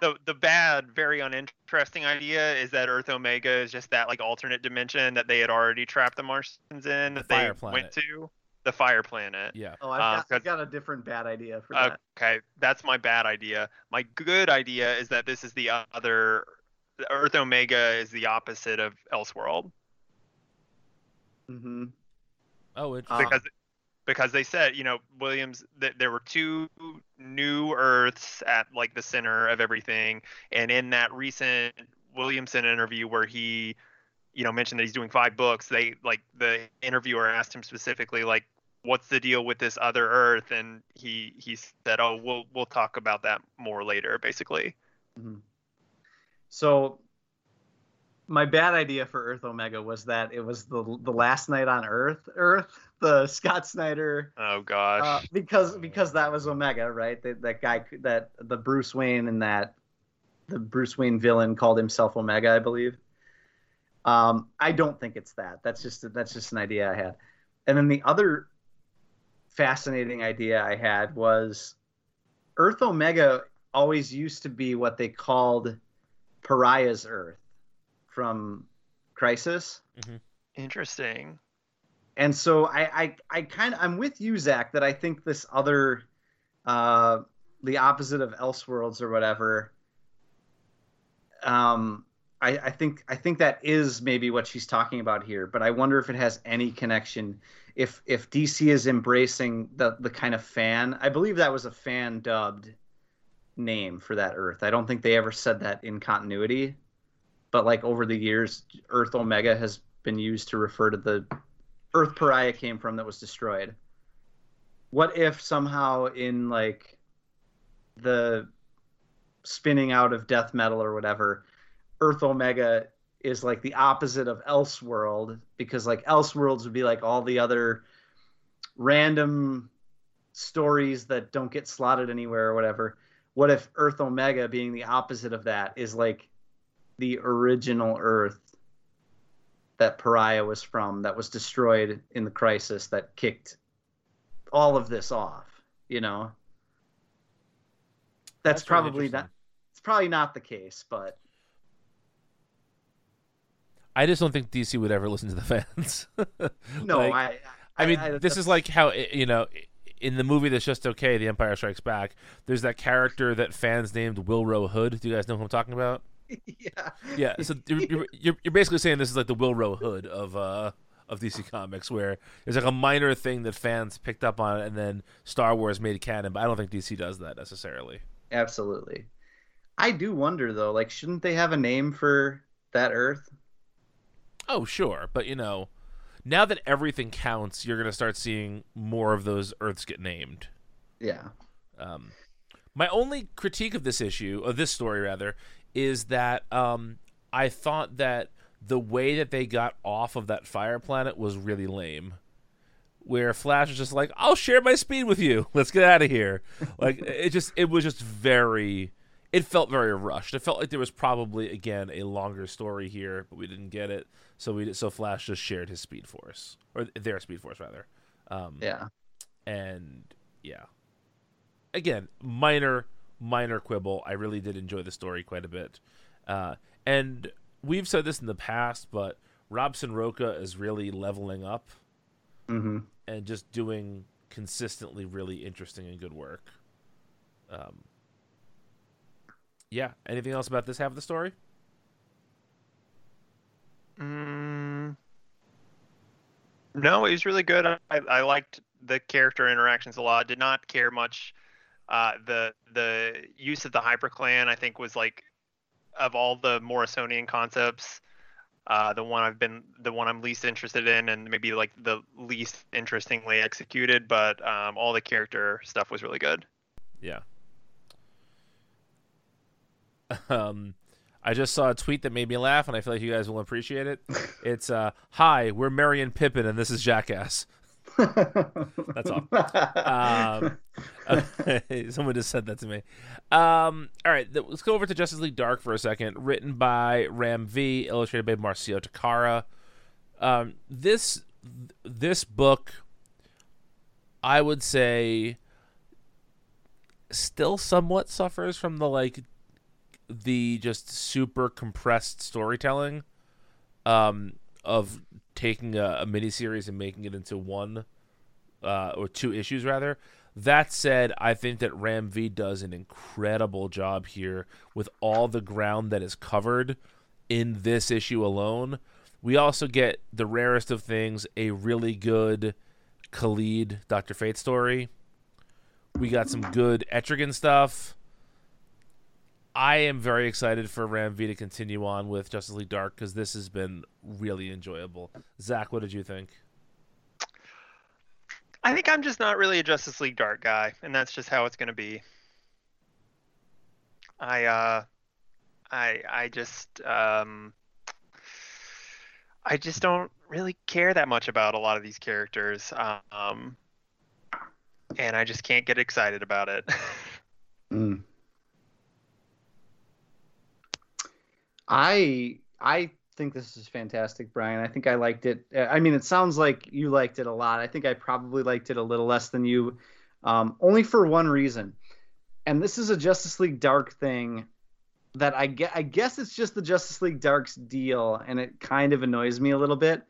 The the bad, very uninteresting idea is that Earth Omega is just that like alternate dimension that they had already trapped the Martians in that they fire went planet. to, the fire planet. Yeah. Oh, I've, uh, got, I've 'cause- got a different bad idea for that. Okay, that's my bad idea. My good idea is that this is the other. Earth Omega is the opposite of Elseworld Mm hmm Oh, interesting. because because they said you know Williams that there were two new Earths at like the center of everything, and in that recent Williamson interview where he you know mentioned that he's doing five books, they like the interviewer asked him specifically like what's the deal with this other Earth, and he he said oh we'll we'll talk about that more later basically. Mm-hmm. So, my bad idea for Earth Omega was that it was the the last night on Earth, Earth, the Scott Snyder, Oh gosh. uh, because because that was Omega, right? That that guy, that the Bruce Wayne and that the Bruce Wayne villain called himself Omega, I believe. Um, I don't think it's that. That's just that's just an idea I had. And then the other fascinating idea I had was Earth Omega always used to be what they called Pariah's Earth from Crisis. Interesting. And so I I, I kind of I'm with you, Zach, that I think this other uh the opposite of Elseworlds or whatever. Um I, I think I think that is maybe what she's talking about here, but I wonder if it has any connection. If if DC is embracing the the kind of fan, I believe that was a fan dubbed name for that Earth. I don't think they ever said that in continuity, but like over the years, Earth Omega has been used to refer to the Earth Pariah came from that was destroyed. What if somehow in like the spinning out of death metal or whatever, Earth Omega is like the opposite of Elseworld because like Elseworlds would be like all the other random stories that don't get slotted anywhere or whatever. What if Earth Omega being the opposite of that is like the original Earth that Pariah was from that was destroyed in the crisis that kicked all of this off, you know? That's, That's probably interesting. not it's probably not the case, but I just don't think DC would ever listen to the fans. no, Like, I I mean, this is like how you know, in the movie that's just okay, The Empire Strikes Back. There's that character that fans named Willrow Hood. Do you guys know who I'm talking about? yeah. Yeah. So you're, you're, you're basically saying this is like the Will Willrow Hood of uh of DC Comics, where there's like a minor thing that fans picked up on, and then Star Wars made canon. But I don't think DC does that necessarily. Absolutely. I do wonder though, like shouldn't they have a name for that Earth? Oh, sure, but you know, now that everything counts, you're gonna start seeing more of those Earths get named. Yeah. Um, my only critique of this issue, of this story rather, is that um, I thought that the way that they got off of that fire planet was really lame. Where Flash was just like, "I'll share my speed with you. Let's get out of here." like it just, it was just very. It felt very rushed. It felt like there was probably again a longer story here, but we didn't get it. So we so Flash just shared his speed force or their speed force rather. Um, Yeah. and yeah again minor minor quibble i really did enjoy the story quite a bit uh, and we've said this in the past but robson rocha is really leveling up Mm-hmm. and just doing consistently really interesting and good work um, yeah anything else about this half of the story Mm, no, it was really good. I, I liked the character interactions a lot. Did not care much. Uh, the the use of the hyper clan I think was like of all the Morrisonian concepts, uh, the one I've been the one I'm least interested in, and maybe like the least interestingly executed. But um, all the character stuff was really good. Yeah. Um, I just saw a tweet that made me laugh, and I feel like you guys will appreciate it. It's uh, "Hi, we're Marion Pippin, and this is Jackass." That's all. Um, someone just said that to me. Um, all right, th- let's go over to Justice League Dark for a second. Written by Ram V, illustrated by Marcio Takara. Um, this this book, I would say, still somewhat suffers from the like the just super compressed storytelling um, of taking a, a miniseries and making it into one uh, or two issues rather. That said, I think that Ram V does an incredible job here with all the ground that is covered in this issue alone. We also get the rarest of things a really good Khalid Dr. Fate story. We got some good Etrigan stuff. I am very excited for Ram V to continue on with Justice League Dark because this has been really enjoyable. Zach, what did you think? I think I'm just not really a Justice League Dark guy, and that's just how it's going to be. I uh, I I just um, I just don't really care that much about a lot of these characters, um, and I just can't get excited about it. Mm. I I think this is fantastic, Brian. I think I liked it. I mean, it sounds like you liked it a lot. I think I probably liked it a little less than you, um, only for one reason. And this is a Justice League Dark thing that I get. I guess it's just the Justice League Dark's deal, and it kind of annoys me a little bit.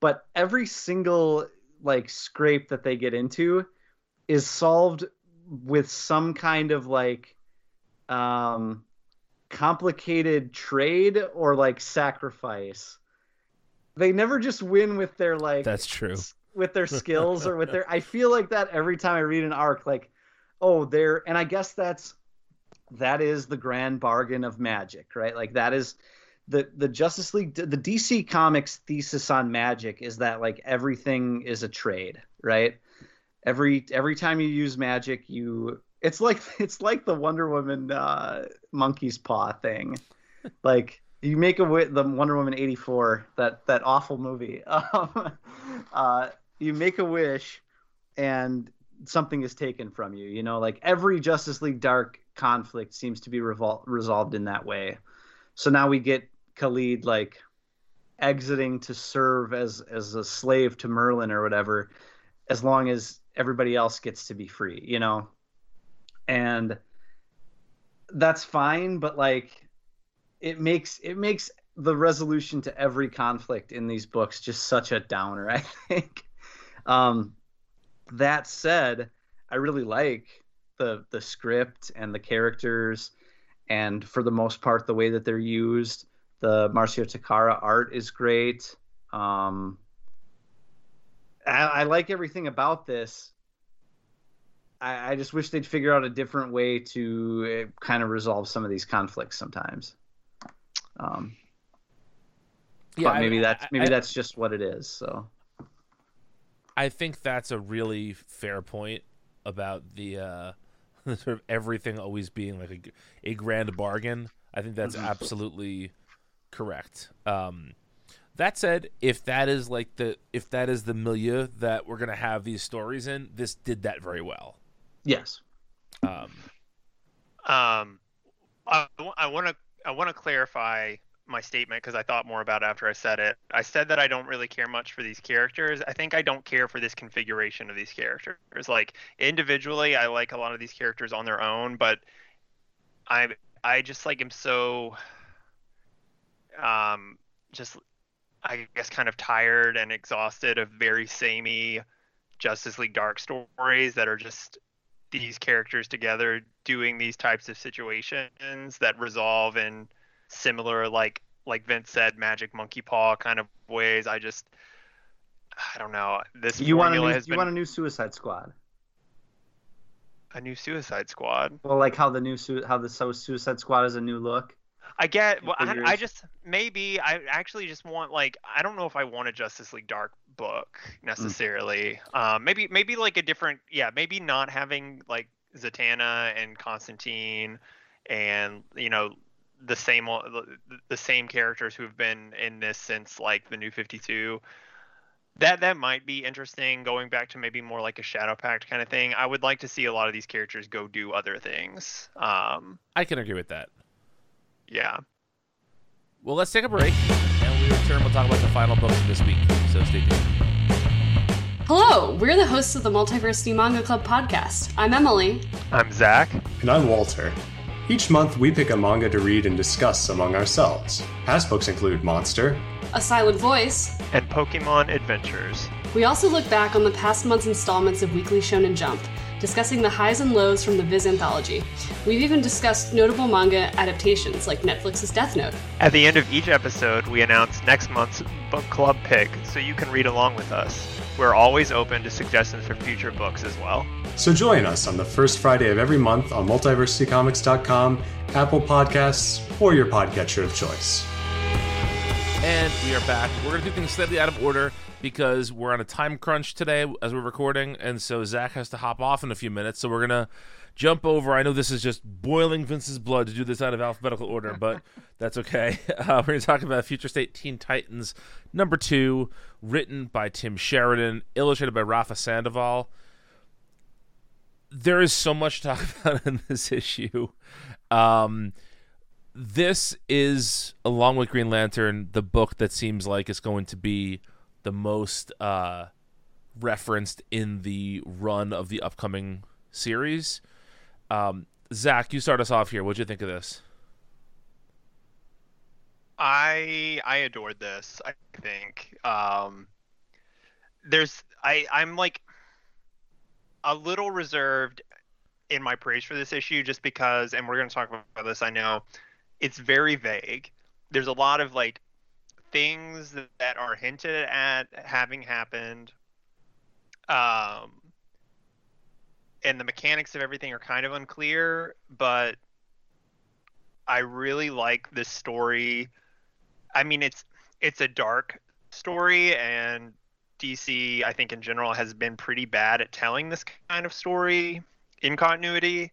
But every single like scrape that they get into is solved with some kind of like um complicated trade or like sacrifice. They never just win with their like That's true. with their skills or with their I feel like that every time I read an arc like oh they're and I guess that's that is the grand bargain of magic, right? Like that is the the Justice League the DC Comics thesis on magic is that like everything is a trade, right? Every every time you use magic, you it's like it's like the Wonder Woman uh, monkey's paw thing. like you make a wi- the Wonder Woman eighty four that that awful movie. Um, uh, you make a wish, and something is taken from you. You know, like every Justice League Dark conflict seems to be revol- resolved in that way. So now we get Khalid like exiting to serve as as a slave to Merlin or whatever, as long as everybody else gets to be free. You know, and that's fine but like it makes it makes the resolution to every conflict in these books just such a downer i think. Um that said i really like the the script and the characters and for the most part the way that they're used the marcio takara art is great. Um I, I like everything about this I, I just wish they'd figure out a different way to uh, kind of resolve some of these conflicts sometimes. Um, Yeah, but maybe I- that's maybe I- that's just what it is. So I think that's a really fair point about the uh, sort of everything always being like a grand bargain. I think that's absolutely correct. Um, that said, if that is like the if that is the milieu that we're gonna have these stories in, this did that very well. Yes, Um, Um, I want to I want to clarify my statement because I thought more about it after I said it. I said that I don't really care much for these characters. I think I don't care for this configuration of these characters. Like individually, I like a lot of these characters on their own, but I I just like am so um just I guess kind of tired and exhausted of very samey Justice League Dark stories that are just these characters together doing these types of situations that resolve in similar like like Vince said magic monkey paw kind of ways i just i don't know this you want a new you been want a new Suicide Squad. a new suicide squad Well, like how the new Su- how the so Suicide Squad is a new look. I get. Well, I, I just maybe I actually just want like I don't know if I want a Justice League Dark book necessarily. Um, maybe maybe like a different. Yeah, maybe not having like Zatanna and Constantine, and you know the same the, the same characters who have been in this since like the New Fifty Two. That that might be interesting. Going back to maybe more like a Shadow Pact kind of thing. I would like to see a lot of these characters go do other things. Um, I can agree with that. Yeah. Well, let's take a break, and we return, we'll talk about the final books of this week. So stay tuned. Hello, we're the hosts of the Multiversity Manga Club podcast. I'm Emily. I'm Zach. And I'm Walter. Each month, we pick a manga to read and discuss among ourselves. Past books include Monster, A Silent Voice. and Pokemon Adventures. We also look back on the past month's installments of Weekly Shonen Jump, discussing the highs and lows from the Viz anthology. We've even discussed notable manga adaptations like Netflix's Death Note. At the end of each episode, we announce next month's book club pick so you can read along with us. We're always open to suggestions for future books as well. so join us on the first Friday of every month on multiversitycomics.com, Apple Podcasts, or your podcatcher of choice. And we are back. We're going to do things slightly out of order because we're on a time crunch today as we're recording, and so Zach has to hop off in a few minutes. So we're going to jump over. I know this is just boiling Vince's blood to do this out of alphabetical order, but that's okay. Uh, we're to talk about Future State Teen Titans number two, written by Tim Sheridan, illustrated by Rafa Sandoval. There is so much to talk about in this issue. Um, this is along with green lantern the book that seems like it's going to be the most uh referenced in the run of the upcoming series um zach you start us off here what'd you think of this I I adored this. I think um, there's I I'm like a little reserved in my praise for this issue just because, and we're going to talk about this. I know it's very vague. There's a lot of like things that, are hinted at having happened. Um, and the mechanics of everything are kind of unclear, but I really like this story. I mean, it's it's a dark story, and DC, I think in general, has been pretty bad at telling this kind of story in continuity.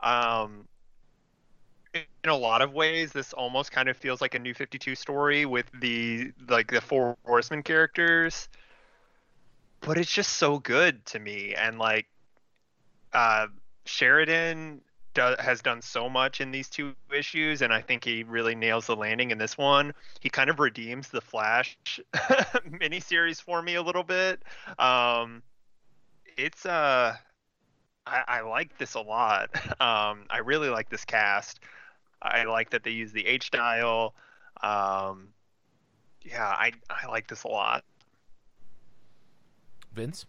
Um, in a lot of ways, this almost kind of feels like a New Fifty Two story with the like the Four Horsemen characters, but it's just so good to me, and like uh, Sheridan do, has done so much in these two issues, and I think he really nails the landing in this one. He kind of redeems the Flash miniseries for me a little bit. Um, it's uh, I, I like this a lot. Um, I really like this cast. I like that they use the H dial. Um, yeah, I I like this a lot. vince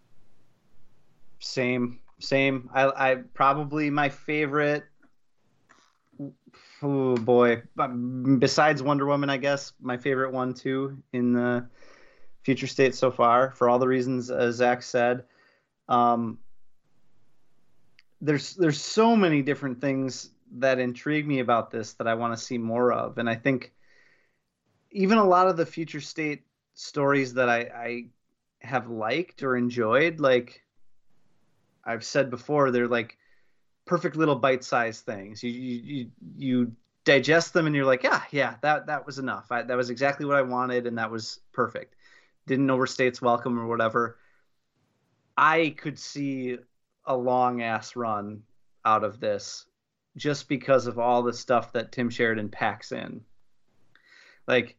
Same, same. I, I probably my favorite. Oh boy! Besides Wonder Woman, I guess my favorite one too in the future state so far, for all the reasons uh, Zach said. Um, there's there's so many different things that intrigue me about this that I want to see more of, and I think even a lot of the future state stories that I, I have liked or enjoyed, like I've said before, they're like perfect little bite-sized things. You you you, digest them and you're like, yeah, yeah, that that was enough. I, that was exactly what I wanted, and that was perfect. Didn't overstay its welcome or whatever. I could see a long ass run out of this just because of all the stuff that Tim Sheridan packs in. Like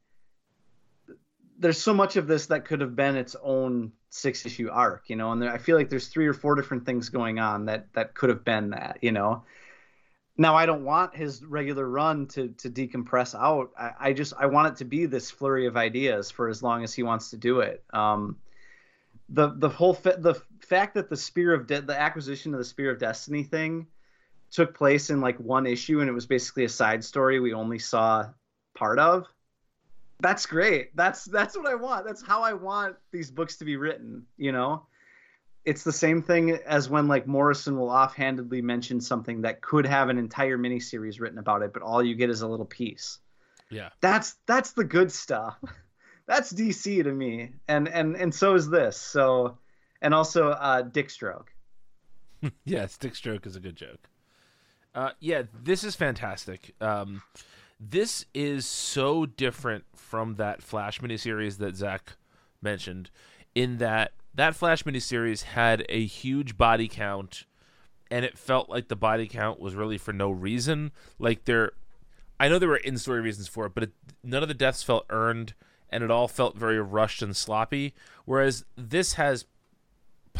there's so much of this that could have been its own six issue arc, you know, and there, I feel like there's three or four different things going on that that could have been that, you know. Now I don't want his regular run to to decompress out. I, I just I want it to be this flurry of ideas for as long as he wants to do it. Um, the the whole fa- the fact that the spear of de- the acquisition of the spear of destiny thing took place in like one issue and it was basically a side story we only saw part of that's great that's that's what i want that's how i want these books to be written you know it's the same thing as when like Morrison will offhandedly mention something that could have an entire miniseries written about it, but all you get is a little piece. Yeah. That's that's the good stuff. that's DC to me, and and and so is this. So, and also uh, Dick Stroke. yeah, dick stroke is a good joke. Uh, yeah, this is fantastic. Um, this is so different from that Flash miniseries that Zach mentioned, in that that Flash miniseries had a huge body count, and it felt like the body count was really for no reason. Like there, I know there were in-story reasons for it, but it, none of the deaths felt earned, and it all felt very rushed and sloppy. Whereas this has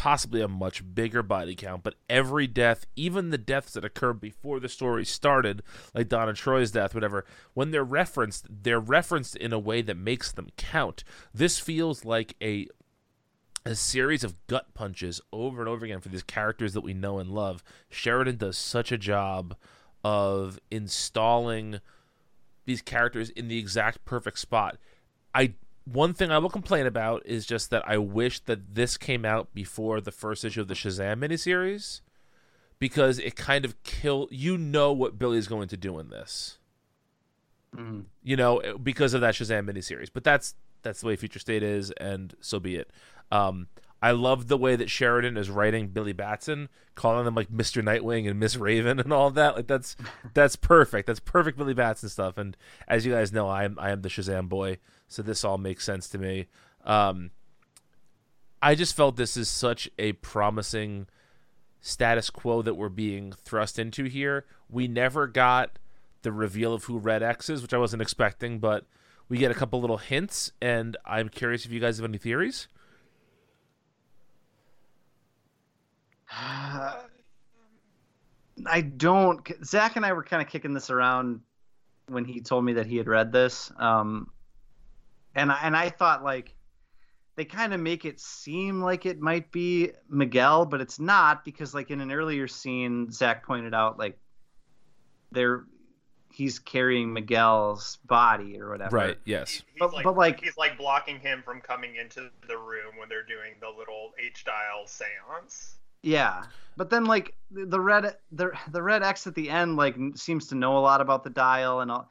possibly a much bigger body count, but every death, even the deaths that occurred before the story started, like Donna Troy's death, whatever, when they're referenced, they're referenced in a way that makes them count. This feels like a a series of gut punches over and over again for these characters that we know and love. Sheridan does such a job of installing these characters in the exact perfect spot. I one thing I will complain about is just that I wish that this came out before the first issue of the Shazam miniseries because it kind of kill you know what Billy's going to do in this. Mhm. You know, because of that Shazam miniseries. But that's that's the way Future State is and so be it. Um I love the way that Sheridan is writing Billy Batson, calling them like Mr. Nightwing and Miss Raven and all that. Like that's that's perfect. That's perfect Billy Batson stuff. And as you guys know, I am I am the Shazam boy, so this all makes sense to me. Um, I just felt this is such a promising status quo that we're being thrust into here. We never got the reveal of who Red X is, which I wasn't expecting, but we get a couple little hints, and I'm curious if you guys have any theories. I don't. Zach and I were kind of kicking this around when he told me that he had read this, um, and I, and I thought like they kind of make it seem like it might be Miguel, but it's not because like in an earlier scene, Zach pointed out like they're he's carrying Miguel's body or whatever. Right? Yes. He's But- like, but, like- he's like blocking him from coming into the room when they're doing the little H dial seance. Yeah, but then like the the red the the red X at the end like seems to know a lot about the dial and all,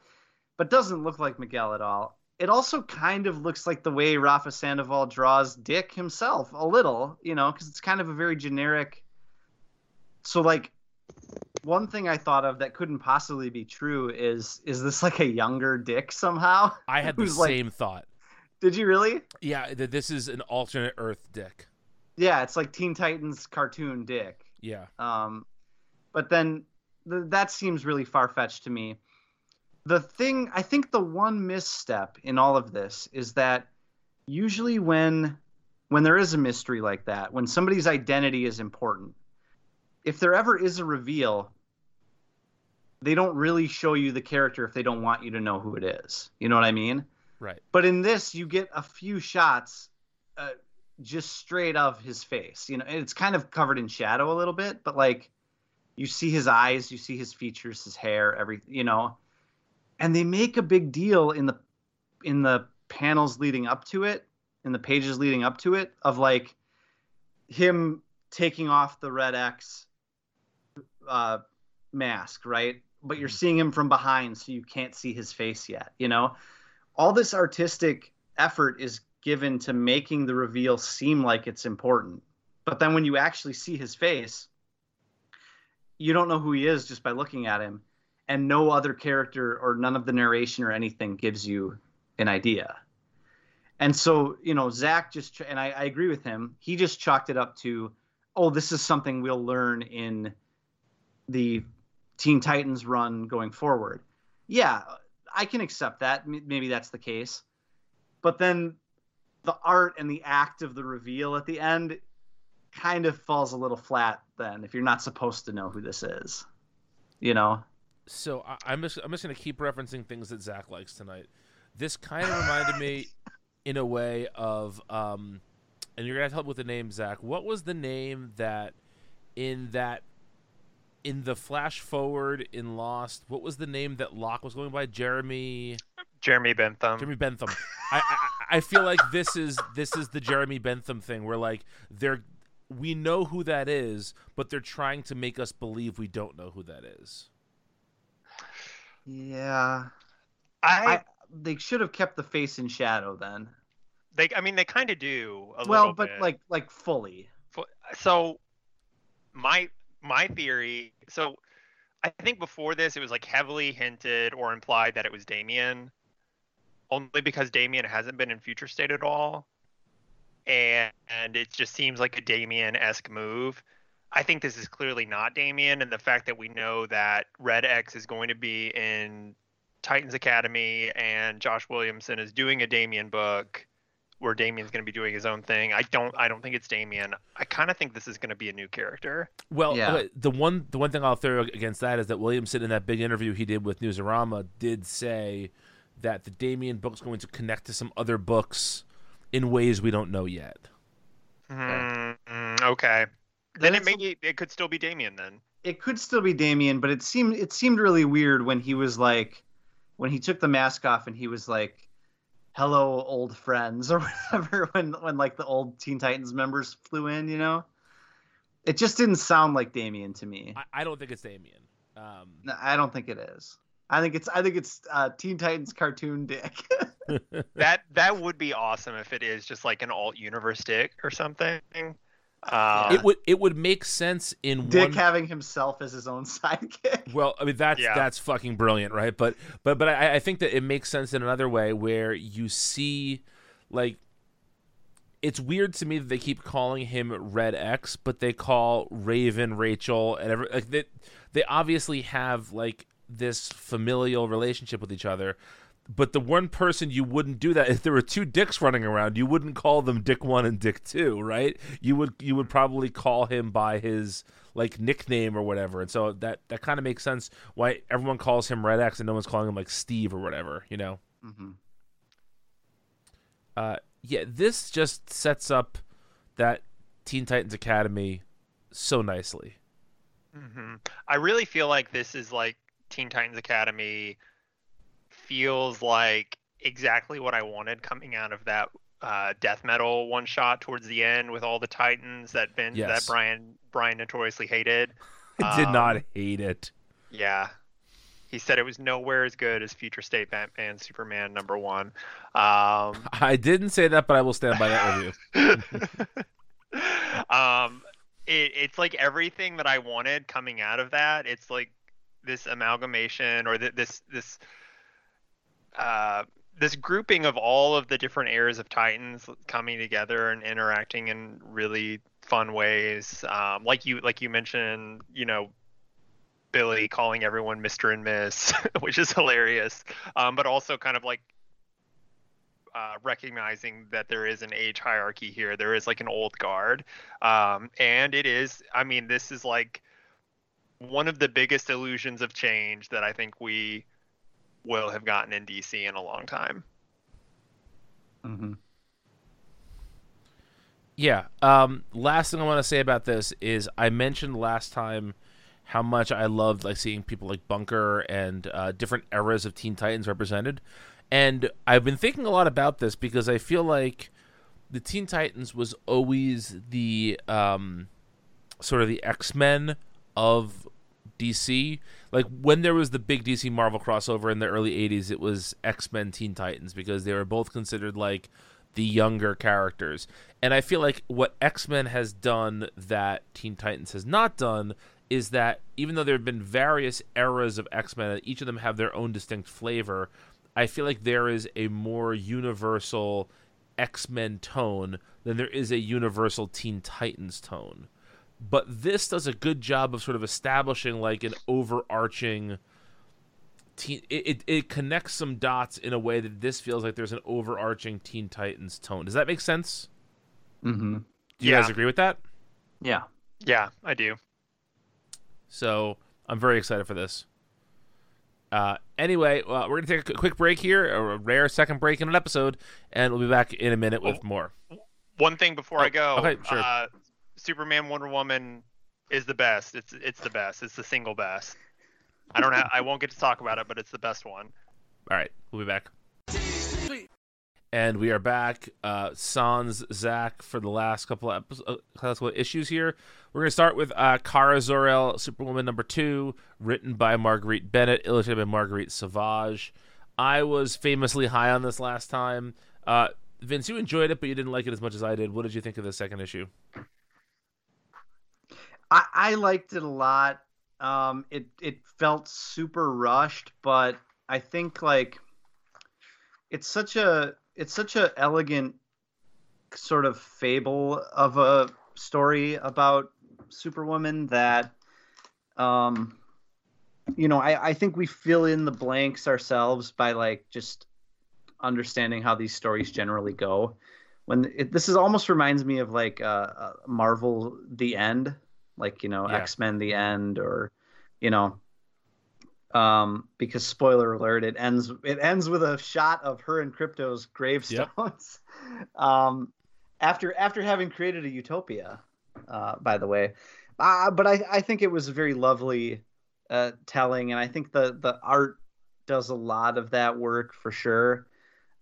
but doesn't look like Miguel at all. It also kind of looks like the way Rafa Sandoval draws Dick himself a little, you know, because it's kind of a very generic. So like, one thing I thought of that couldn't possibly be true is is this like a younger Dick somehow? I had the Who's, like- same thought. Did you really? Yeah, that this is an alternate Earth Dick. Yeah, it's like Teen Titans cartoon Dick. Yeah. Um, but then th- that seems really far fetched to me. The thing, I think the one misstep in all of this is that usually when when there is a mystery like that, when somebody's identity is important, if there ever is a reveal, they don't really show you the character if they don't want you to know who it is. You know what I mean? Right. But in this, you get a few shots uh, just straight of his face. You know, it's kind of covered in shadow a little bit, but like you see his eyes, you see his features, his hair, everything. You know, and they make a big deal in the in the panels leading up to it, in the pages leading up to it, of like him taking off the red X uh, mask, right? But you're seeing him from behind, so you can't see his face yet. You know, all this artistic effort is given to making the reveal seem like it's important. But then when you actually see his face, you don't know who he is just by looking at him, and no other character or none of the narration or anything gives you an idea. And so, you know, Zach just, and I, I agree with him, he just chalked it up to, oh, this is something we'll learn in the Teen Titans run going forward. Yeah, I can accept that. Maybe that's the case. But then the art and the act of the reveal at the end kind of falls a little flat then if you're not supposed to know who this is. You know? So I, I'm just I'm just gonna keep referencing things that Zach likes tonight. This kind of reminded me, in a way, of um, and you're gonna have to help with the name, Zach. What was the name that in that in the flash forward in Lost? What was the name that Locke was going by? Jeremy Jeremy Bentham. Jeremy Bentham. I, I I feel like this is this is the Jeremy Bentham thing where like they're we know who that is, but they're trying to make us believe we don't know who that is. Yeah. I, I, they should have kept the face in shadow then. they I mean they kind of do a well, but bit. like like fully. So my my theory so i think before this it was like heavily hinted or implied that it was damian only because damian hasn't been in future state at all and, and it just seems like a damian-esque move i think this is clearly not damian and the fact that we know that red x is going to be in titans academy and josh williamson is doing a damian book where Damian's going to be doing his own thing. I don't I don't think it's Damian. I kind of think this is going to be a new character. Well, Yeah. okay, the one the one thing I'll throw against that is that Williamson in that big interview he did with Newsarama did say that the Damian book's going to connect to some other books in ways we don't know yet. Mm, okay. Then it That's a- may it could still be Damian then. It could still be Damian, but it seemed it seemed really weird when he was like when he took the mask off and he was like hello old friends or whatever when when like the old Teen Titans members flew in, you know? It just didn't sound like Damian to me. I, I don't think it's Damian. Um, No, I don't think it is. I think it's I think it's uh, Teen Titans cartoon Dick. That that would be awesome if it is just like an alt universe dick or something. Uh, it would it would make sense in Dick one. having himself as his own sidekick. well, I mean that's Yeah. that's fucking brilliant, right? But but but I, I think that it makes sense in another way where you see, like, it's weird to me that they keep calling him Red X, but they call Raven Rachel and every like they they obviously have like this familial relationship with each other. But the one person you wouldn't do that if there were two dicks running around, you wouldn't call them Dick One and Dick Two, right? You would you would probably call him by his like nickname or whatever, and so that that kind of makes sense why everyone calls him Red X and no one's calling him like Steve or whatever, you know? Mhm. Uh, yeah, this just sets up that Teen Titans Academy so nicely. hmm I really feel like this is like Teen Titans Academy feels like exactly what I wanted coming out of that uh, death metal one shot towards the end with all the Titans that Vince Yes. that Brian Brian notoriously hated. I did Um, not hate it. Yeah. He said it was nowhere as good as Future State Batman Superman number one. Um, I didn't say that, but I will stand by that review. um, it, it's like everything that I wanted coming out of that. It's like this amalgamation or th- this this uh, this grouping of all of the different eras of Titans coming together and interacting in really fun ways. Um, like you like you mentioned, you know, Billy calling everyone Mr. and Miss, which is hilarious. Um, but also kind of like uh, recognizing that there is an age hierarchy here. There is like an old guard, um, and it is. I mean, this is like one of the biggest illusions of change that I think we will have gotten in DC in a long time. Mhm. Yeah. Um, last thing I want to say about this is I mentioned last time how much I loved like seeing people like Bunker and uh, different eras of Teen Titans represented, and I've been thinking a lot about this because I feel like the Teen Titans was always the um, sort of the X Men of DC. Like when there was the big DC Marvel crossover in the early '80s, it was X Men Teen Titans because they were both considered like the younger characters. And I feel like what X Men has done that Teen Titans has not done is that even though there have been various eras of X Men, and each of them have their own distinct flavor. I feel like there is a more universal X Men tone than there is a universal Teen Titans tone. But this does a good job of sort of establishing like an overarching teen it, it, it connects some dots in a way that this feels like there's an overarching Teen Titans tone. Does that make sense? mm-hmm Do you Yeah. guys agree with that? Yeah. Yeah, I do. So I'm very excited for this. Uh, anyway, uh, we're gonna take a quick break here, a rare second break in an episode, and we'll be back in a minute with Oh. more. One thing before I go. okay, sure. Uh, Superman Wonder Woman is the best. It's it's the best. It's the single best. I don't have, I won't get to talk about it, but it's the best one. All right, we'll be back. and we are back. Uh, Sans Zach for the last couple of episodes, uh, issues here. We're gonna start with uh, Kara Zor-El, Superwoman number two, written by Marguerite Bennett, illustrated by Marguerite Sauvage. I was famously high on this last time. Uh, Vince, you enjoyed it, but you didn't like it as much as I did. What did you think of the second issue? I, I liked it a lot. Um, it it felt super rushed, but I think like it's such a it's such a elegant sort of fable of a story about Superwoman that um you know I, I think we fill in the blanks ourselves by like just understanding how these stories generally go when it, this is almost reminds me of like uh, uh, marvel the end like you know Yeah. x-men the end or you know um because spoiler alert it ends it ends with a shot of her and Krypto's gravestones. Um after after having created a utopia uh by the way. Uh, but i i think it was very lovely uh telling and i think the the art does a lot of that work for sure.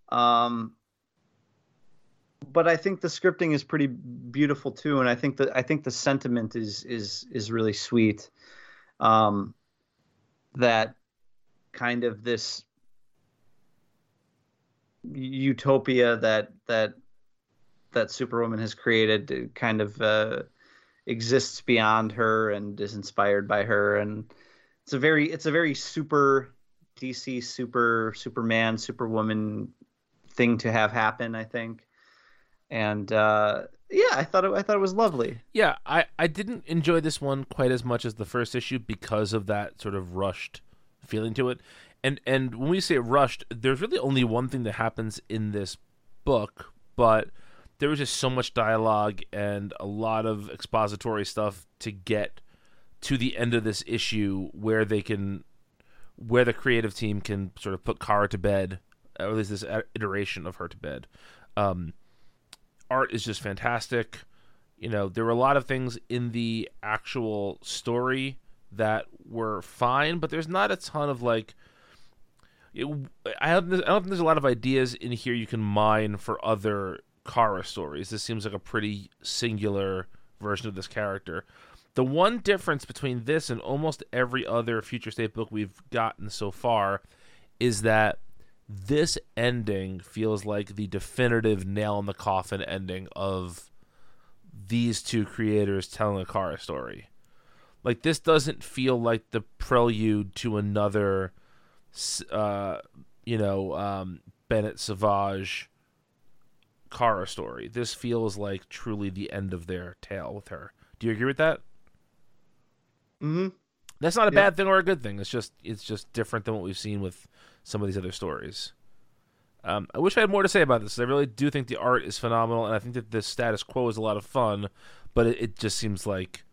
Um but I think the scripting is pretty beautiful too, and I think that I think the sentiment is is is really sweet. Um, that kind of this utopia that that that Superwoman has created kind of uh, exists beyond her and is inspired by her, and it's a very it's a very super DC super Superman Superwoman thing to have happen. I think and uh, yeah, I thought it, I thought it was lovely. Yeah, I, I didn't enjoy this one quite as much as the first issue because of that sort of rushed feeling to it. And and when we say rushed, there's really only one thing that happens in this book, but there was just so much dialogue and a lot of expository stuff to get to the end of this issue where they can where the creative team can sort of put Kara to bed, or at least this iteration of her to bed. Um, art is just fantastic. You know, there were a lot of things in the actual story that were fine, but there's not a ton of like. It, I, I don't think there's a lot of ideas in here you can mine for other Kara stories. This seems like a pretty singular version of this character. The one difference between this and almost every other Future State book we've gotten so far is that this ending feels like the definitive nail in the coffin ending of these two creators telling a Kara story. Like this doesn't feel like the prelude to another, uh, you know, um, Bennett Sauvage Kara story. This feels like truly the end of their tale with her. Do you agree with that? Mm-hmm. That's not a Yeah. bad thing or a good thing. It's just it's just different than what we've seen with some of these other stories. Um, I wish I had more to say about this. I really do think the art is phenomenal, and I think that the status quo is a lot of fun, but it, it just seems like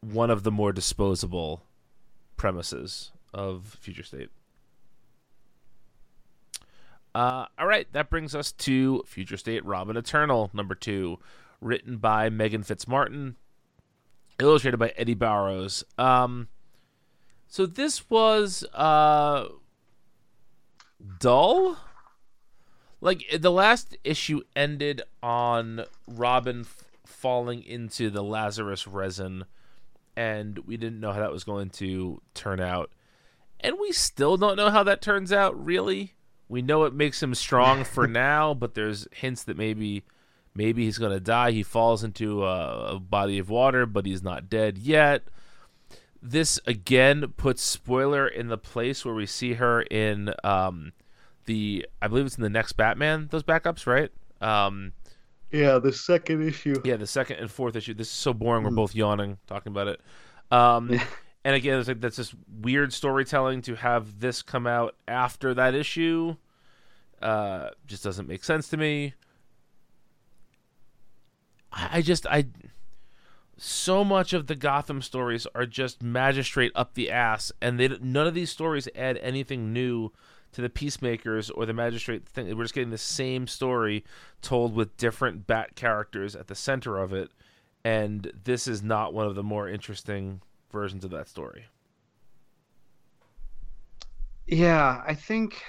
one of the more disposable premises of Future State. Uh, all right, that brings us to Future State Robin Eternal, number two, written by Meghan Fitzmartin, illustrated by Eddy Barrows. Um, so this was uh, dull. Like eh, the last issue ended on Robin f- falling into the Lazarus resin, and we didn't know how that was going to turn out, and we still don't know how that turns out. Really, we know it makes him strong for now, but there's hints that maybe maybe he's going to die. He falls into a, a body of water, but he's not dead yet. This again puts spoiler in the place where we see her in um, the I believe it's in the next Batman. Those backups, right? Um, Yeah, the second issue. yeah, the second and fourth issue. This is so boring. We're both yawning talking about it. Um, and again, it's like that's just weird storytelling to have this come out after that issue. Uh, just doesn't make sense to me. I, I just I so much of the Gotham stories are just magistrate up the ass, and they none of these stories add anything new to the peacemakers or the magistrate thing. We're just getting the same story told with different bat characters at the center of it, and this is not one of the more interesting versions of that story. Yeah, I think.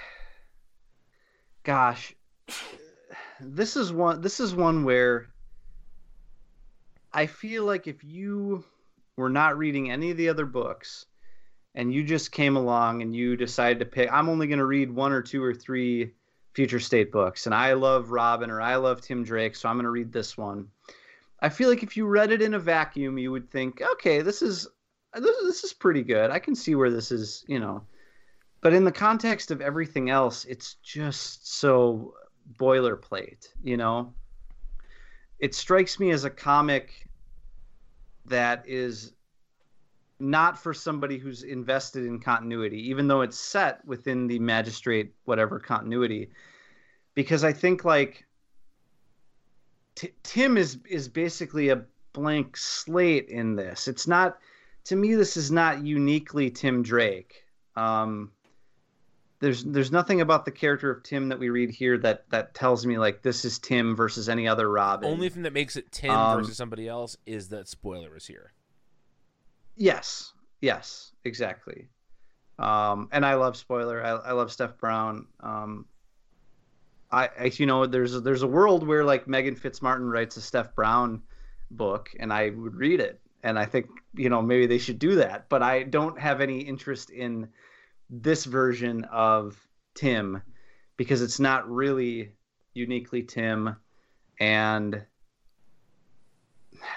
Gosh, this is one this is one where I feel like if you were not reading any of the other books and you just came along and you decided to pick I'm only going to read one or two or three future state books and I love Robin or I love Tim Drake so I'm going to read this one. I feel like if you read it in a vacuum you would think okay this is this, this is pretty good. I can see where this is, you know. But in the context of everything else, it's just so boilerplate, you know. It strikes me as a comic that is not for somebody who's invested in continuity, even though it's set within the magistrate whatever continuity. Because I think like T- Tim is is basically a blank slate in this. It's not to me. This is not uniquely Tim Drake. Um, there's there's nothing about the character of Tim that we read here that that tells me like this is Tim versus any other Robin. The only thing that makes it Tim Um, versus somebody else is that spoiler is here. Yes, yes, exactly. Um, and I love spoiler. I, I love Steph Brown. Um, I, I, you know, there's there's a world where like Meghan Fitzmartin writes a Steph Brown book, and I would read it. And I think you know maybe they should do that. But I don't have any interest in this version of Tim because it's not really uniquely Tim, and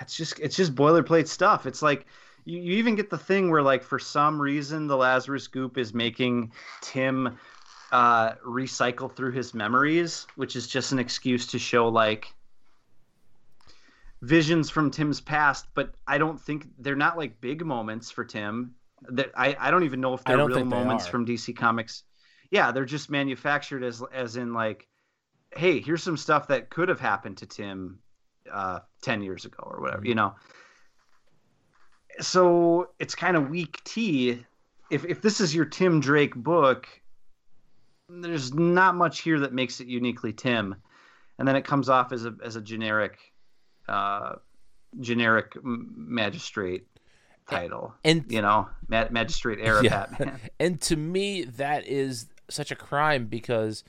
it's just it's just boilerplate stuff. It's like you, you even get the thing where like for some reason the Lazarus Goop is making Tim uh, recycle through his memories, which is just an excuse to show like visions from Tim's past. But I don't think they're not like big moments for Tim. That I, I don't even know if they're real moments from DC Comics. Yeah, they're just manufactured as as in like, hey, here's some stuff that could have happened to Tim uh, ten years ago or whatever, you know. So it's kind of weak tea. If if this is your Tim Drake book, there's not much here that makes it uniquely Tim, and then it comes off as a as a generic, uh, generic magistrate title. And you know, ma- magistrate era Yeah. Batman. and to me that is such a crime because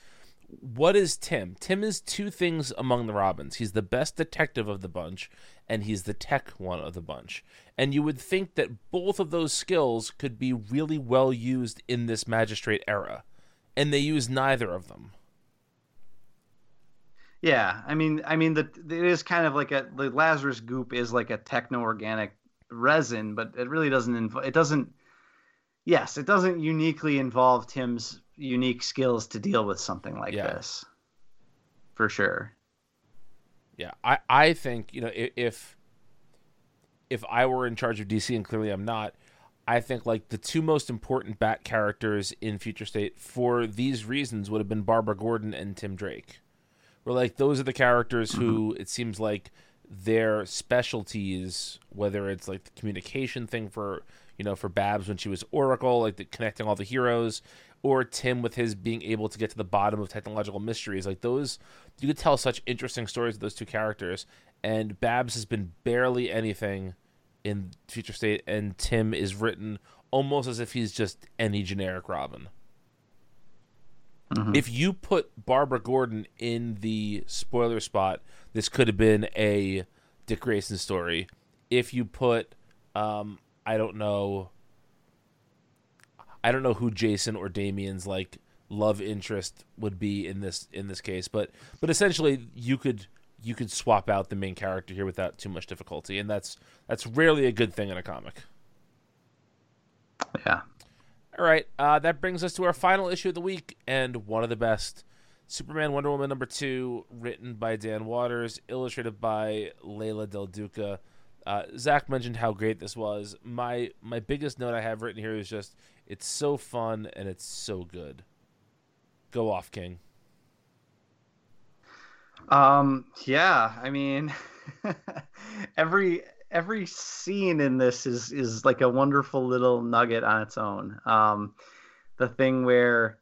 what is Tim? Tim is two things among the Robins. He's the best detective of the bunch and he's the tech one of the bunch. And you would think that both of those skills could be really well used in this magistrate era. And they use neither of them. Yeah, I mean, I mean, the it is kind of like a the Lazarus goop is like a techno organic resin, but it really doesn't involve. It doesn't. Yes, it doesn't uniquely involve Tim's unique skills to deal with something like Yeah. this. For sure. Yeah, I, I think you know if if I were in charge of DC, and clearly I'm not, I think like the two most important Bat characters in Future State for these reasons would have been Barbara Gordon and Tim Drake. Where like those are the characters who it seems like their specialties, whether it's like the communication thing for you know for Babs when she was Oracle, like the connecting all the heroes, or Tim with his being able to get to the bottom of technological mysteries, like those you could tell such interesting stories of those two characters. And Babs has been barely anything in Future State, and Tim is written almost as if he's just any generic Robin. If you put Barbara Gordon in the spoiler spot, this could have been a Dick Grayson story. If you put, um, I don't know, I don't know who Jason or Damian's like love interest would be in this in this case, but but essentially you could you could swap out the main character here without too much difficulty, and that's that's rarely a good thing in a comic. Yeah. All right, uh, that brings us to our final issue of the week and one of the best. Superman Wonder Woman number two, written by Dan Watters, illustrated by Leila Del Duca. Uh, Zach mentioned how great this was. My my biggest note I have written here is just it's so fun and it's so good. Go off, King. Um. Yeah. I mean, every every scene in this is is like a wonderful little nugget on its own. Um, the thing where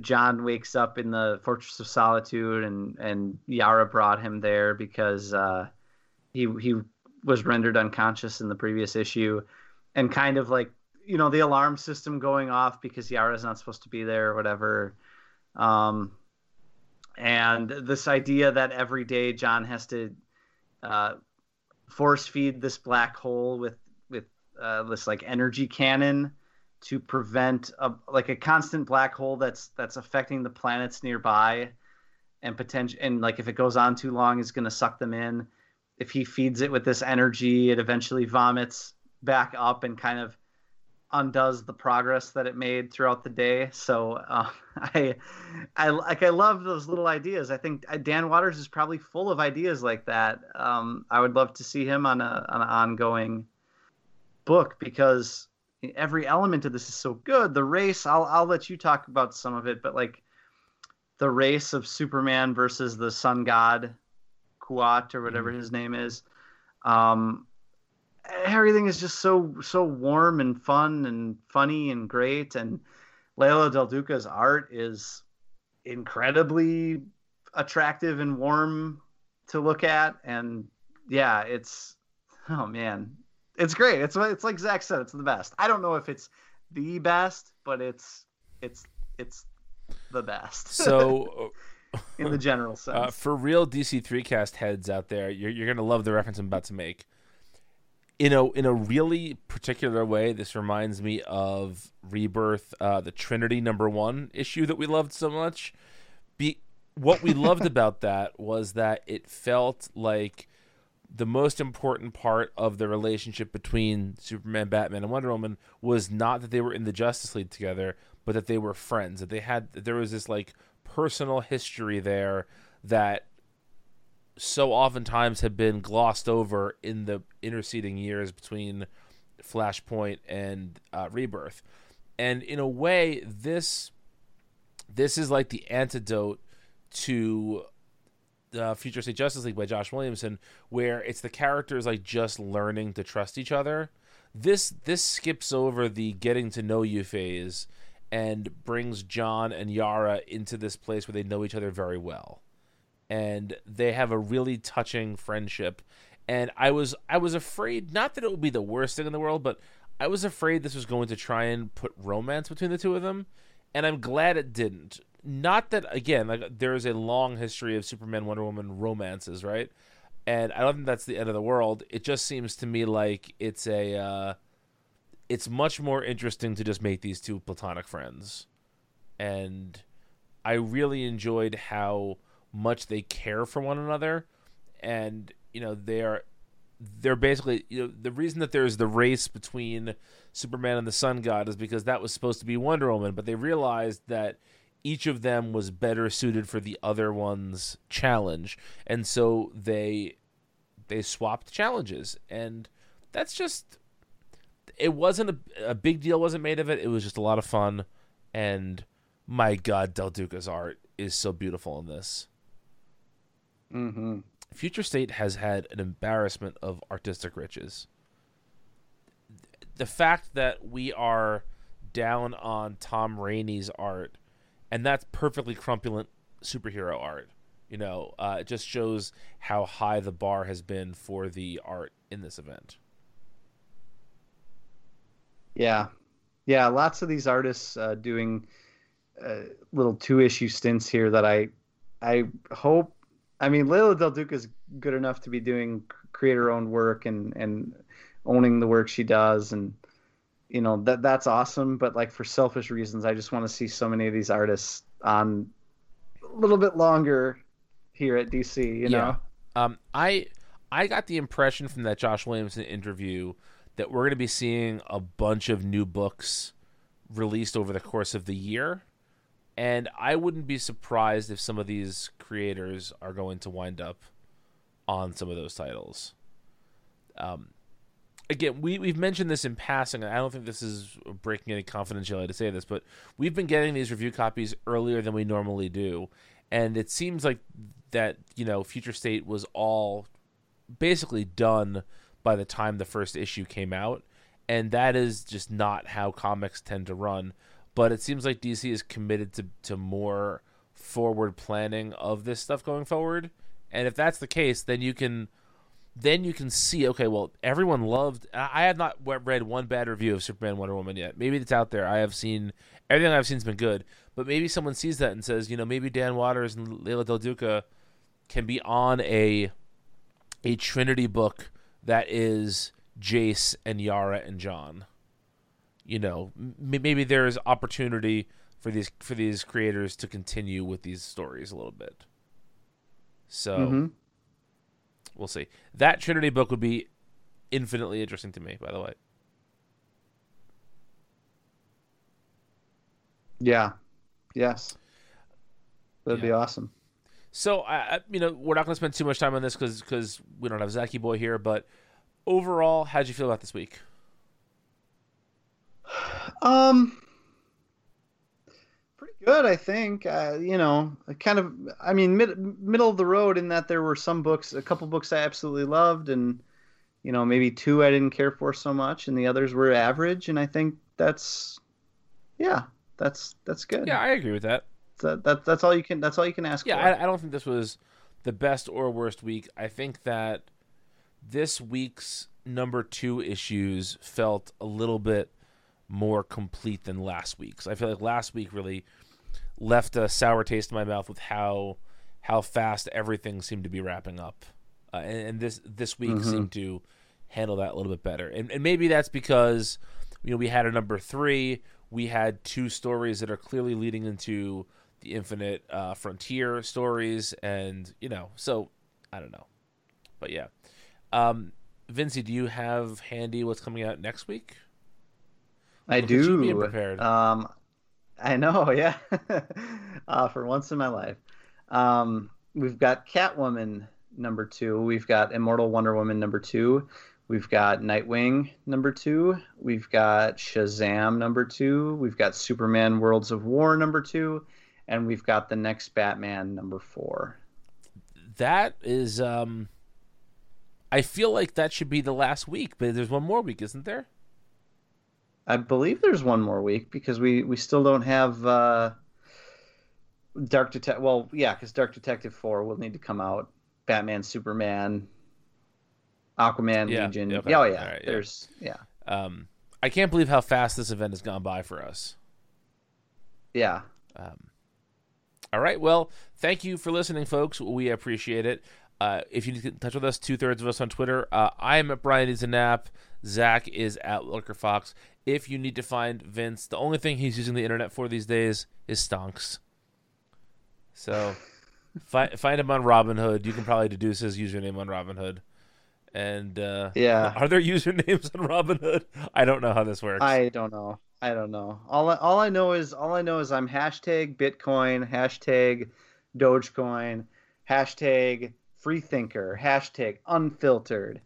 John wakes up in the Fortress of Solitude, and and Yara brought him there because uh, he he was rendered unconscious in the previous issue, and kind of like you know the alarm system going off because Yara's not supposed to be there or whatever. Um, and this idea that every day John has to uh, force feed this black hole with with uh, this like energy cannon to prevent a like a constant black hole that's that's affecting the planets nearby and potential and like if it goes on too long is going to suck them in. If he feeds it with this energy it eventually vomits back up and kind of undoes the progress that it made throughout the day. So uh, i i like i love those little ideas. I think uh, dan watters is probably full of ideas like that. Um, i would love to see him on a on an ongoing book because every element of this is so good. The race i'll i'll let you talk about some of it but like the race of Superman versus the sun god Kuat or whatever his name is. Um, everything is just so so warm and fun and funny and great. And Leila Del Duca's art is incredibly attractive and warm to look at. And yeah, it's oh man, it's great. It's it's like Zach said, it's the best. I don't know if it's the best, but it's it's it's the best. So, in the general sense. uh, for real DC three cast heads out there, you're you're gonna love the reference I'm about to make. In a in a really particular way, this reminds me of Rebirth, uh, the Trinity number one issue that we loved so much. Be what we loved about that was that it felt like the most important part of the relationship between Superman, Batman, and Wonder Woman was not that they were in the Justice League together, but that they were friends. That they had that there was this like personal history there that so oftentimes have been glossed over in the interceding years between Flashpoint and uh, Rebirth. And in a way, this this is like the antidote to the Future State Justice League by Josh Williamson, where it's the characters like just learning to trust each other. This this skips over the getting to know you phase and brings John and Yara into this place where they know each other very well. And they have a really touching friendship. And I was I was afraid not that it would be the worst thing in the world, but I was afraid this was going to try and put romance between the two of them, and I'm glad it didn't. Not that again, like there is a long history of Superman Wonder Woman romances, right? And I don't think that's the end of the world. It just seems to me like it's a uh, it's much more interesting to just make these two platonic friends. And I really enjoyed how much they care for one another and you know they're they're basically you know the reason that there's the race between Superman and the Sun God is because that was supposed to be Wonder Woman, but they realized that each of them was better suited for the other one's challenge, and so they they swapped challenges, and that's just it wasn't a, a big deal wasn't made of it. It was just a lot of fun, and my God, Del Duca's art is so beautiful in this. Mm-hmm. Future State has had an embarrassment of artistic riches. The fact that we are down on Tom Raney's art, and that's perfectly crumpulent superhero art, you know, uh, it just shows how high the bar has been for the art in this event. Yeah, yeah. Lots of these artists uh, doing uh, little two issue stints here that I, I hope. I mean, Leila Del Duca is good enough to be doing create her own work and and owning the work she does, and you know that that's awesome. But like for selfish reasons, I just want to see so many of these artists on a little bit longer here at DC. You know. Um, I I got the impression from that Josh Williamson interview that we're going to be seeing a bunch of new books released over the course of the year. And I wouldn't be surprised if some of these creators are going to wind up on some of those titles. Um, again, we, we've mentioned this in passing. and I don't think this is breaking any confidentiality to say this, but we've been getting these review copies earlier than we normally do. And it seems like that, you know, Future State was all basically done by the time the first issue came out. And that is just not how comics tend to run. But it seems like DC is committed to, to more forward planning of this stuff going forward. And if that's the case, then you can then you can see okay well everyone loved i have not read one bad review of superman wonder woman yet. Maybe it's out there. I have seen everything i've seen's been good. But maybe someone sees that and says you know maybe dan watters and leila del duca can be on a a trinity book that is jace and yara and john you know m- maybe there is opportunity for these for these creators to continue with these stories a little bit so Mhm. we'll see. That Trinity book would be infinitely interesting to me. By the way, Yeah. Yes. That'd be awesome. so I, I you know we're not going to spend too much time on this because we don't have Zachy Boy here. But overall, how'd you feel about this week? Um, pretty good, I think. Uh, you know, kind of. I mean, mid, middle of the road in that there were some books, a couple books I absolutely loved, and you know, maybe two I didn't care for so much, and the others were average. And I think that's, yeah, that's that's good. Yeah, I agree with that. that, that that's all you can. That's all you can ask Yeah, for. I, I don't think this was the best or worst week. I think that this week's number two issues felt a little bit more complete than last week's. I feel like last week really left a sour taste in my mouth with how how fast everything seemed to be wrapping up, uh, and, and this this week seemed to handle that a little bit better. And, and maybe that's because you know we had a number three, we had two stories that are clearly leading into the infinite uh, frontier stories, and you know, so I don't know, but yeah, um, Vincy, do you have handy what's coming out next week? I Look do. being prepared. Um, I know, yeah. uh, for once in my life, um, we've got Catwoman number two. We've got Immortal Wonder Woman number two. We've got Nightwing number two. We've got Shazam number two. We've got Superman Worlds of War number two, and we've got the next Batman number four. That is, um, I feel like that should be the last week, but there's one more week, isn't there? I believe there's one more week because we we still don't have uh, Dark Detective. Well, yeah, because Dark Detective four will need to come out. Batman, Superman, Aquaman, Yeah, Legion. yeah, okay. Yeah, oh yeah. Right, yeah. There's yeah, Um, I can't believe how fast this event has gone by for us. yeah. All right. Well, thank you for listening, folks. We appreciate it. Uh, if you need to get in touch with us, two thirds of us on Twitter. Uh, I am at Brian Needs a Nap. Zach is at Looker Fox. If you need to find Vince, the only thing he's using the internet for these days is stonks. So fi- find him on Robinhood. You can probably deduce his username on Robinhood. And uh, Yeah. are there usernames on Robinhood? I don't know how this works. I don't know. I don't know. All I, all I know is all I know is I'm hashtag Bitcoin, hashtag Dogecoin, hashtag Freethinker, hashtag Unfiltered,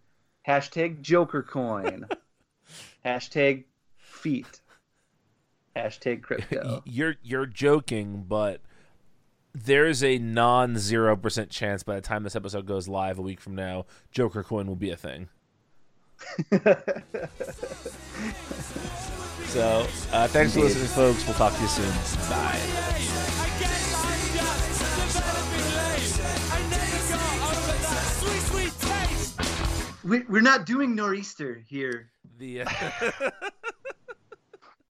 hashtag Joker Coin, hashtag Feet, hashtag Crypto. you're you're joking, but there's a non zero percent chance by the time this episode goes live a week from now, Joker Coin will be a thing. so uh, thanks for listening, folks. We'll talk to you soon. Bye. We, we're not doing Nor'easter here. The uh,